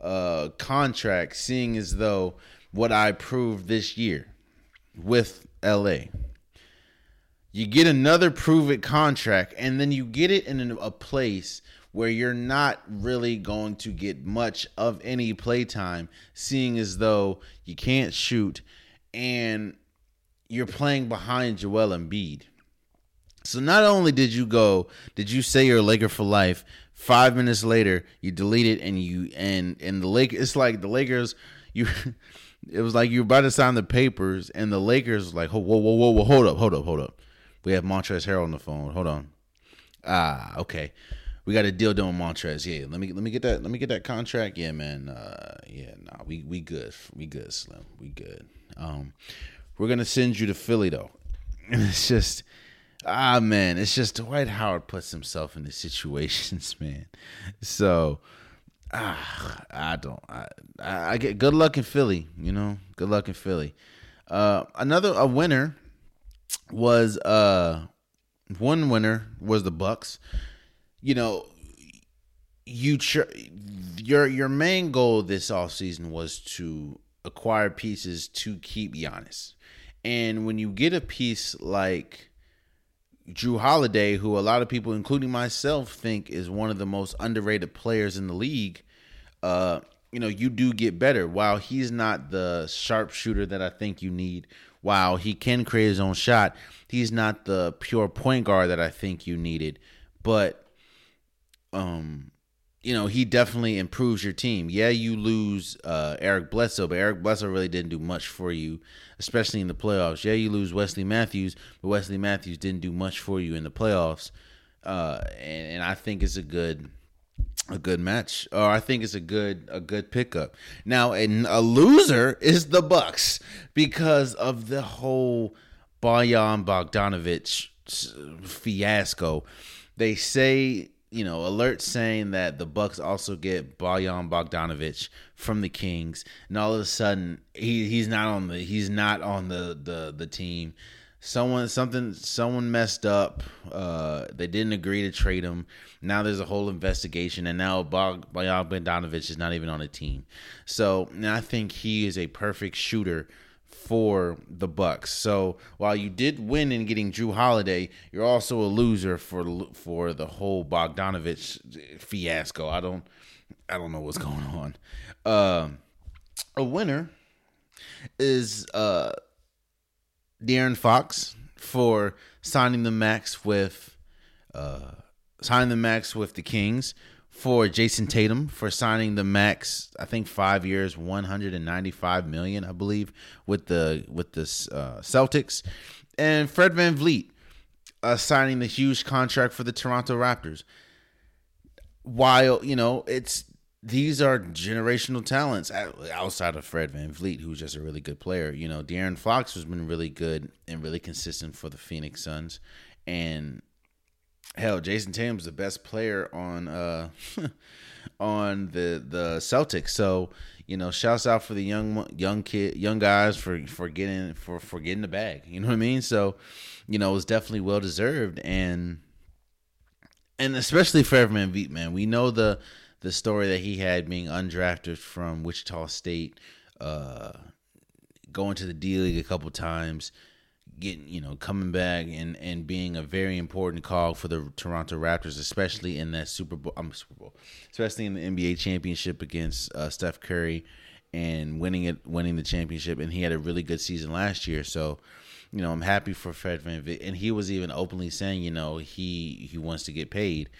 uh contract seeing as though what I proved this year with LA. You get another prove it contract, and then you get it in a place where you're not really going to get much of any playtime, seeing as though you can't shoot and you're playing behind Joel Embiid. So not only did you go, did you say you're a Laker for life? Five minutes later, you delete it and you and and the Lakers. It's like the Lakers. You it was like you were about to sign the papers, and the Lakers like, whoa, whoa, whoa, whoa, hold up, hold up, hold up. We have Montrezl Harrell on the phone. Hold on. Ah, okay. We got a deal done with Montrez. Yeah, let me let me get that let me get that contract. Yeah, man. Uh, yeah, nah, we we good. We good, Slim. We good. Um, we're gonna send you to Philly though. And it's just ah man, it's just Dwight Howard puts himself in the situations, man. So ah, I don't. I, I get good luck in Philly. You know, good luck in Philly. Uh, another a winner was uh one winner was the Bucks. You know, you your your main goal this offseason was to acquire pieces to keep Giannis. And when you get a piece like Jrue Holiday, who a lot of people, including myself, think is one of the most underrated players in the league, uh, you know, you do get better. While he's not the sharpshooter that I think you need, while he can create his own shot, he's not the pure point guard that I think you needed. But, um, you know, he definitely improves your team. Yeah, you lose uh, Eric Bledsoe, but Eric Bledsoe really didn't do much for you, especially in the playoffs. Yeah, you lose Wesley Matthews, but Wesley Matthews didn't do much for you in the playoffs. Uh, and, and I think it's a good a good match or i think it's a good a good pickup now and a loser is the bucks because of the whole bojan bogdanovic fiasco they say you know, alert saying that the Bucks also get Bojan Bogdanovic from the Kings, and all of a sudden he he's not on the he's not on the the the team. Someone something someone messed up. Uh, they didn't agree to trade him. Now there's a whole investigation, and now Bog, Bojan Bogdanovic is not even on the team. So I think he is a perfect shooter for the Bucks. So while you did win in getting Jrue Holiday, you're also a loser for for the whole Bogdanovic fiasco. I don't I don't know what's going on. Uh, a winner is uh, De'Aaron Fox for signing the max with uh, signing the max with the Kings for Jayson Tatum for signing the max. I think five years, one hundred and ninety-five million, I believe, with the with the uh, Celtics, and Fred VanVleet uh, signing the huge contract for the Toronto Raptors. While you know it's these are generational talents outside of Fred Van VanVleet, who's just a really good player. You know, De'Aaron Fox has been really good and really consistent for the Phoenix Suns, and hell, Jayson Tatum's the best player on uh on the the Celtics. So you know, shouts out for the young young kid, young guys for for getting for for getting the bag. You know what I mean? So you know, it was definitely well deserved and and especially for VanVleet, man. We know the the story that he had being undrafted from Wichita State, uh, going to the D League a couple times getting you know coming back and and being a very important call for the Toronto Raptors, especially in that Super Bowl. I'm um, Super Bowl, especially in the NBA championship against uh, Steph Curry and winning it, winning the championship. And he had a really good season last year, so you know I'm happy for Fred VanVleet. And he was even openly saying, you know, he he wants to get paid.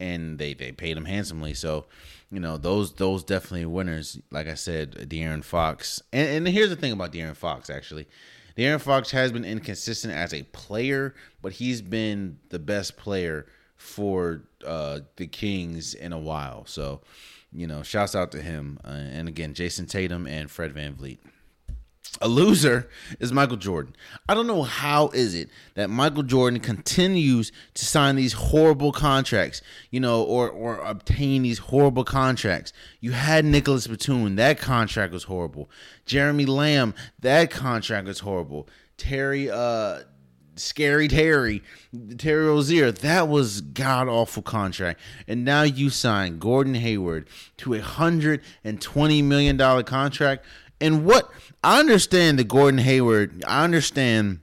and they they paid him handsomely. So, you know, those those definitely winners. Like I said, De'Aaron Fox. And, and here's the thing about De'Aaron Fox, actually. De'Aaron Fox has been inconsistent as a player, but he's been the best player for uh, the Kings in a while. So, you know, shouts out to him. Uh, and again, Jayson Tatum and Fred VanVleet. A loser is Michael Jordan. I don't know how is it that Michael Jordan continues to sign these horrible contracts, you know, or or obtain these horrible contracts. You had Nicholas Batum, that contract was horrible. Jeremy Lamb, that contract was horrible. Terry uh Scary Terry, Terry Rozier, that was god awful contract. And now you sign Gordon Hayward to a hundred and twenty million dollar contract. And what I understand the Gordon Hayward, I understand.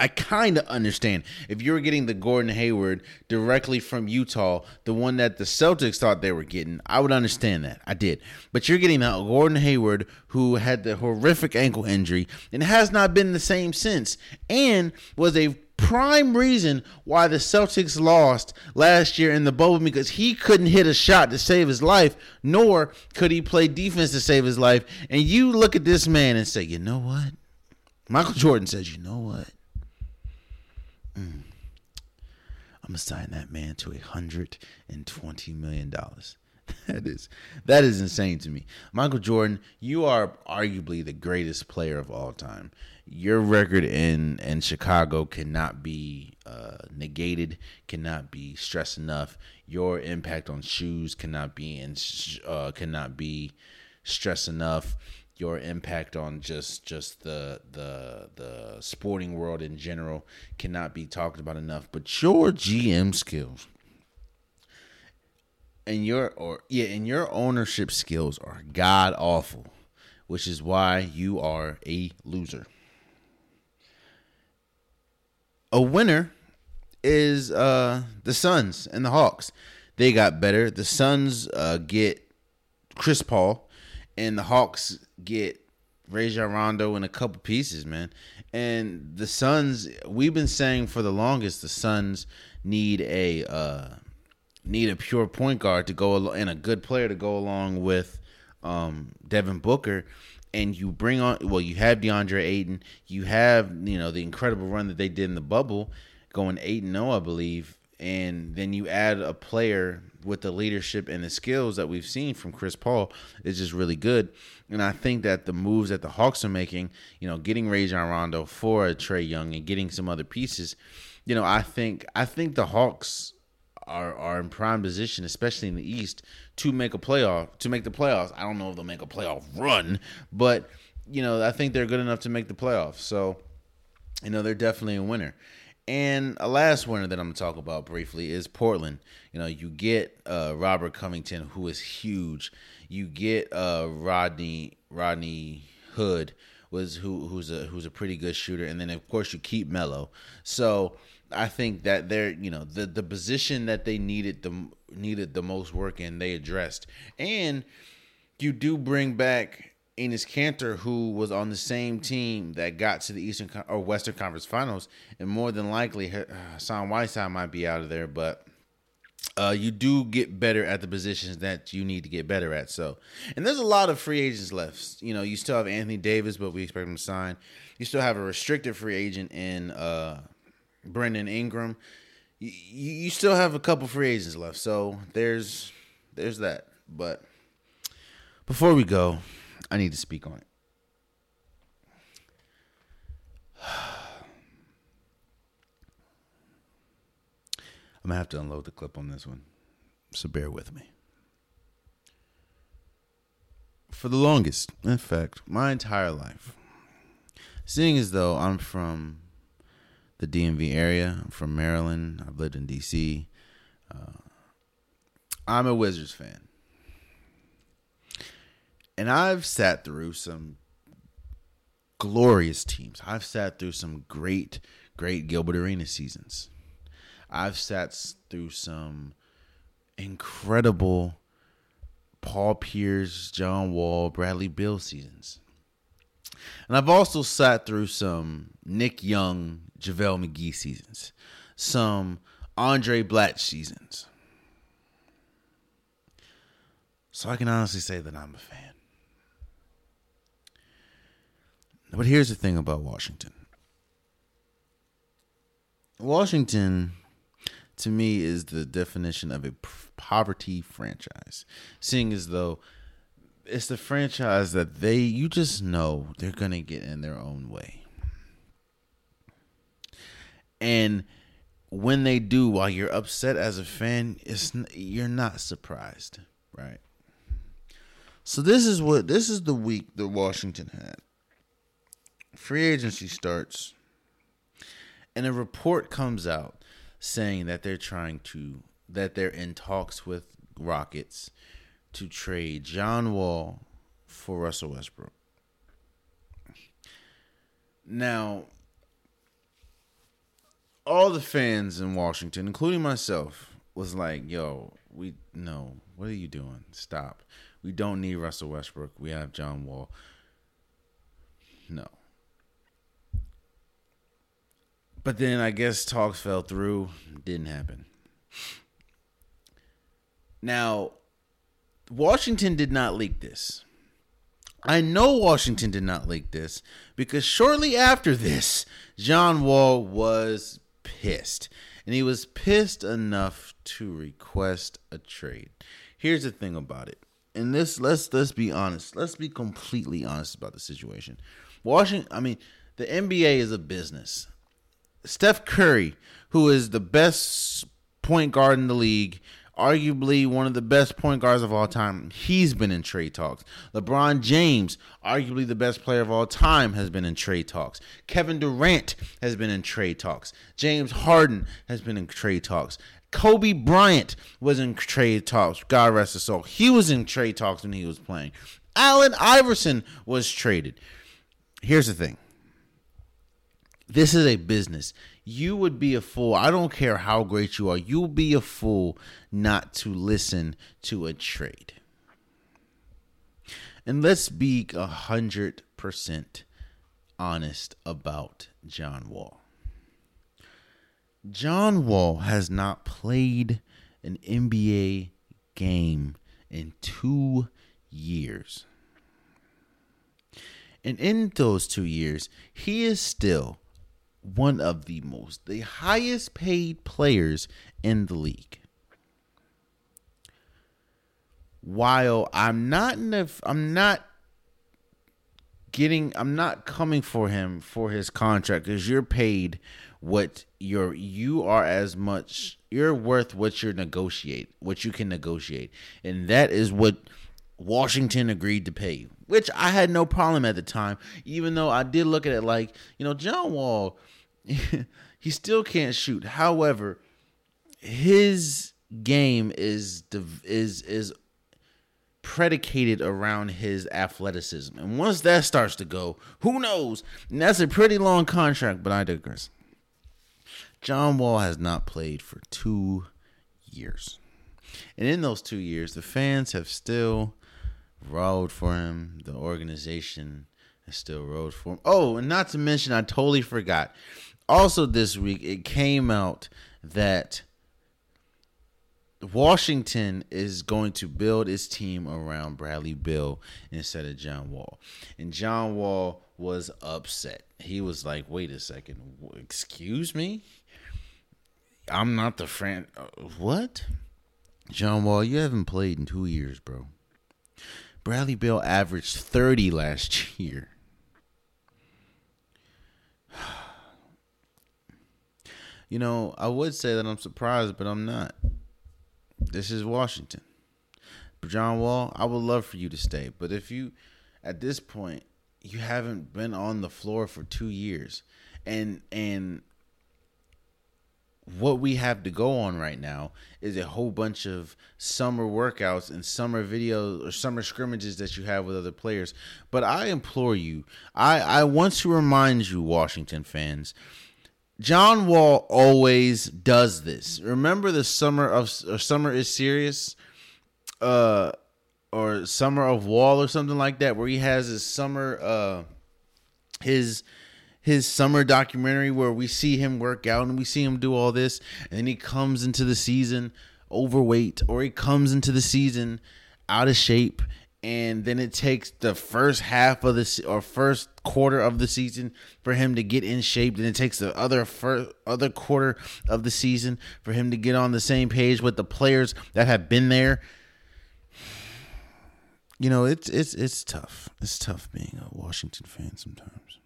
I kind of understand if you were getting the Gordon Hayward directly from Utah, the one that the Celtics thought they were getting, I would understand that. I did. But you're getting a Gordon Hayward who had the horrific ankle injury and has not been the same since and was a prime reason why the Celtics lost last year in the bubble because he couldn't hit a shot to save his life, nor could he play defense to save his life. And you look at this man and say, you know what? Michael Jordan says, you know what? Mm. I'm gonna sign that man to a hundred and twenty million dollars. That is that is insane to me. Michael Jordan, you are arguably the greatest player of all time. Your record in in Chicago cannot be uh, negated, cannot be stressed enough. Your impact on shoes cannot be in, uh, cannot be stressed enough. Your impact on just just the the the sporting world in general cannot be talked about enough. But your gm skills and your or yeah and your ownership skills are god awful which is why you are a loser a winner is uh the suns and the hawks they got better the suns uh get chris paul and the hawks get Rajon Rondo in a couple pieces, man. And the Suns, we've been saying for the longest, the Suns need a uh, need a pure point guard to go al- and a good player to go along with um, Devin Booker. And you bring on, well, you have DeAndre Ayton, you have you know the incredible run that they did in the bubble, going eight and zero, I believe, and then you add a player with the leadership and the skills that we've seen from Chris Paul is just really good. And I think that the moves that the Hawks are making, you know, getting Rajon Rondo for a Trae Young and getting some other pieces, you know, I think I think the Hawks are are in prime position, especially in the East, to make a playoff to make the playoffs. I don't know if they'll make a playoff run, but you know, I think they're good enough to make the playoffs. So, you know, they're definitely a winner. And a last winner that I'm gonna talk about briefly is Portland. You know, you get uh, Robert Covington, who is huge. You get uh, Rodney Rodney Hood was who who's a who's a pretty good shooter, and then of course you keep Melo. So I think that they're you know the the position that they needed the needed the most work in they addressed, and you do bring back Enes Kanter, who was on the same team that got to the Eastern or Western Conference Finals, and more than likely Hassan Whiteside might be out of there, but uh, you do get better at the positions that you need to get better at. So, and there's a lot of free agents left. You know, you still have Anthony Davis, but we expect him to sign. You still have a restricted free agent in uh, Brandon Ingram. You, you still have a couple free agents left. So there's there's that. But before we go. I need to speak on it. I'm gonna have to unload the clip on this one, so bear with me. For the longest, in fact, my entire life, seeing as though I'm from the DMV area, I'm from Maryland, I've lived in DC, uh, I'm a Wizards fan and I've sat through some glorious teams. I've sat through some great, great Gilbert Arenas seasons. I've sat through some incredible Paul Pierce, John Wall, Bradley Beal seasons. And I've also sat through some Nick Young, JaVale McGee seasons, some Andre Blatche seasons. So I can honestly say that I'm a fan. But here's the thing about Washington. Washington, to me, is the definition of a poverty franchise. Seeing as though it's the franchise that they, you just know they're going to get in their own way. And when they do, while you're upset as a fan, it's you're not surprised, right? So this is what this is the week that Washington had. Free agency starts, and a report comes out saying that they're trying to that they're in talks with Rockets to trade John Wall for Russell Westbrook. Now, all the fans in Washington, including myself, was like, "Yo, we no, what are you doing? Stop. We don't need Russell Westbrook. We have John Wall." No. But then I guess talks fell through. Didn't happen. Now, Washington did not leak this. I know Washington did not leak this because shortly after this, John Wall was pissed. And he was pissed enough to request a trade. Here's the thing about it. And this let's let's be honest. Let's be completely honest about the situation. Washington, I mean, the NBA is a business. Steph Curry, who is the best point guard in the league, arguably one of the best point guards of all time, he's been in trade talks. LeBron James, arguably the best player of all time, has been in trade talks. Kevin Durant has been in trade talks. James Harden has been in trade talks. Kobe Bryant was in trade talks. God rest his soul. He was in trade talks when he was playing. Allen Iverson was traded. Here's the thing this is a business. You would be a fool. I don't care how great you are. You'll be a fool not to listen to a trade. And let's be a hundred percent honest about John Wall. John Wall has not played an NBA game in two years. And in those two years, he is still one of the most, the highest paid players in the league. While I'm not in the, I'm not getting, I'm not coming for him for his contract because you're paid what you're, you are as much, you're worth what you're negotiate, what you can negotiate, and that is what Washington agreed to pay, you, which I had no problem at the time, even though I did look at it like, you know, John Wall he still can't shoot. However, his game is is is predicated around his athleticism. And once that starts to go, who knows? And that's a pretty long contract, but I digress. John Wall has not played for 2 years. And in those 2 years, the fans have still rode for him. The organization has still rode for him. Oh, and not to mention I totally forgot also this week it came out that Washington is going to build its team around Bradley Beal instead of John Wall. And John Wall was upset. He was like, "Wait a second. Excuse me? I'm not the friend. Uh, what? John Wall, you haven't played in 2 years, bro. Bradley Beal averaged 30 last year. you know, I would say that I'm surprised, but I'm not. This is Washington. John Wall, I would love for you to stay, but if you, at this point, you haven't been on the floor for two years, and and what we have to go on right now is a whole bunch of summer workouts and summer videos or summer scrimmages that you have with other players. But I implore you, I I want to remind you, Washington fans John Wall always does this. Remember the summer of summer is serious, uh, or summer of Wall or something like that, where he has his summer, uh, his his summer documentary where we see him work out and we see him do all this, and then he comes into the season overweight, or he comes into the season out of shape and then it takes the first half of the or first quarter of the season for him to get in shape. Then it takes the other first, other quarter of the season for him to get on the same page with the players that have been there. You know, it's it's it's tough. It's tough being a Washington fan sometimes.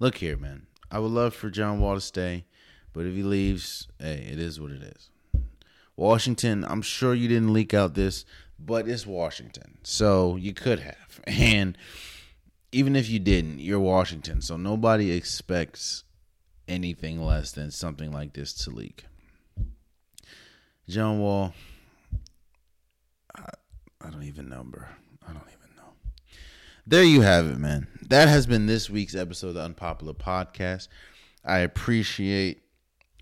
Look here, man. I would love for John Wall to stay, but if he leaves, hey, it is what it is. Washington, I'm sure you didn't leak out this but it's Washington. So you could have. And even if you didn't, you're Washington. So nobody expects anything less than something like this to leak. John Wall, I, I don't even bro. I don't even. There you have it, man. That has been this week's episode of the Unpopular Podcast. I appreciate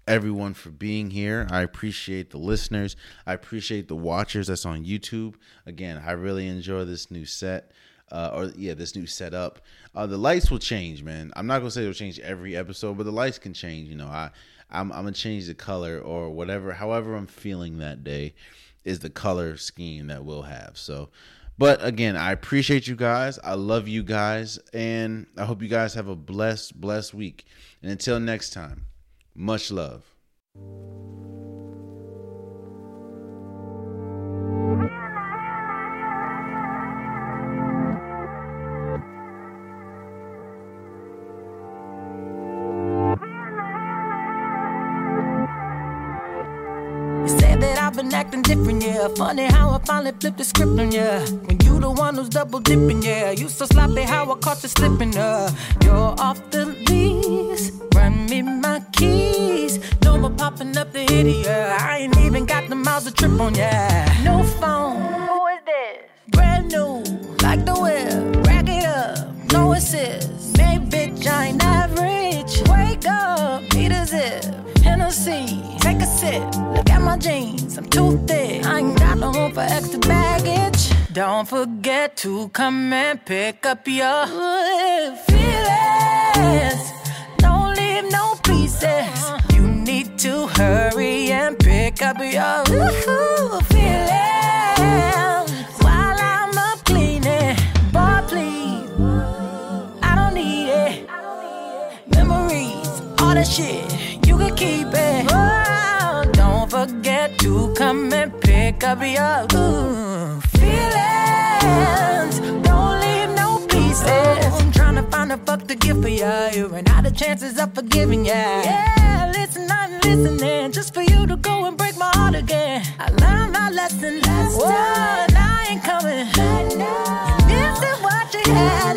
everyone for being here. I appreciate the listeners. I appreciate the watchers that's on YouTube. Again, I really enjoy this new set. Uh, or yeah, this new setup. Uh, the lights will change, man. I'm not gonna say it'll change every episode, but the lights can change. You know, I I'm, I'm gonna change the color or whatever, however I'm feeling that day, is the color scheme that we'll have. So, but again, I appreciate you guys. I love you guys, and I hope you guys have a blessed, blessed week. And until next time. Much love. Yeah. Funny how I finally flipped the script on ya. When you the one who's double dipping, yeah. You so sloppy how I caught you slipping, uh. You're off the lease, run me my keys. No more popping up the idiot. yeah. I ain't even got the miles to trip on, yeah. No phone. Who is this? Brand new, like the whip. Rack it up, no assist. Hey, bitch, I ain't average. Wake up, need a zip. Hennessy, take a sip. Look at my jeans, I'm too thick. I ain't got no room for extra baggage. Don't forget to come and pick up your feelings. Don't leave no pieces. You need to hurry and pick up your feelings while I'm up cleaning. Boy, please, I don't need it. Memories, all that shit, keep it. Oh, don't forget to come and pick up your ooh, feelings. Don't leave no pieces. I'm trying to find a fuck to give for ya. You ran out of chances of forgiving ya. Yeah, listen, I'm listening just for you to go and break my heart again. I learned my lesson last time. I ain't coming. This is what you had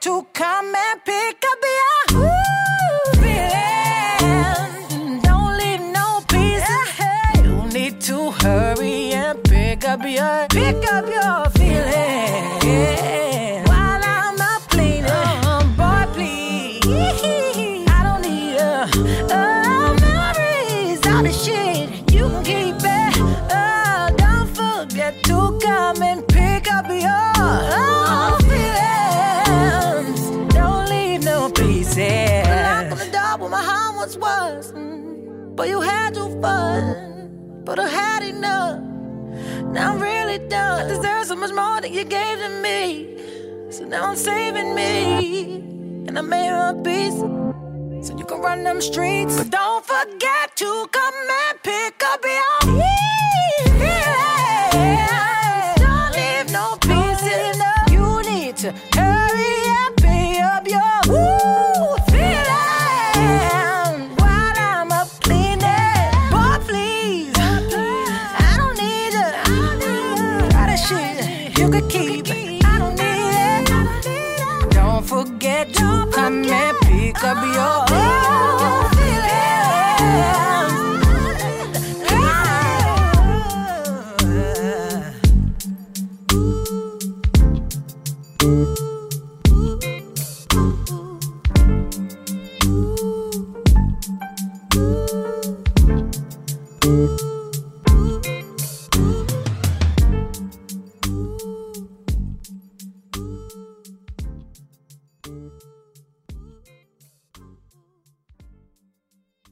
to gave to me. So now I'm saving me. And I made a peace. So you can run them streets. But don't forget to come and pick up your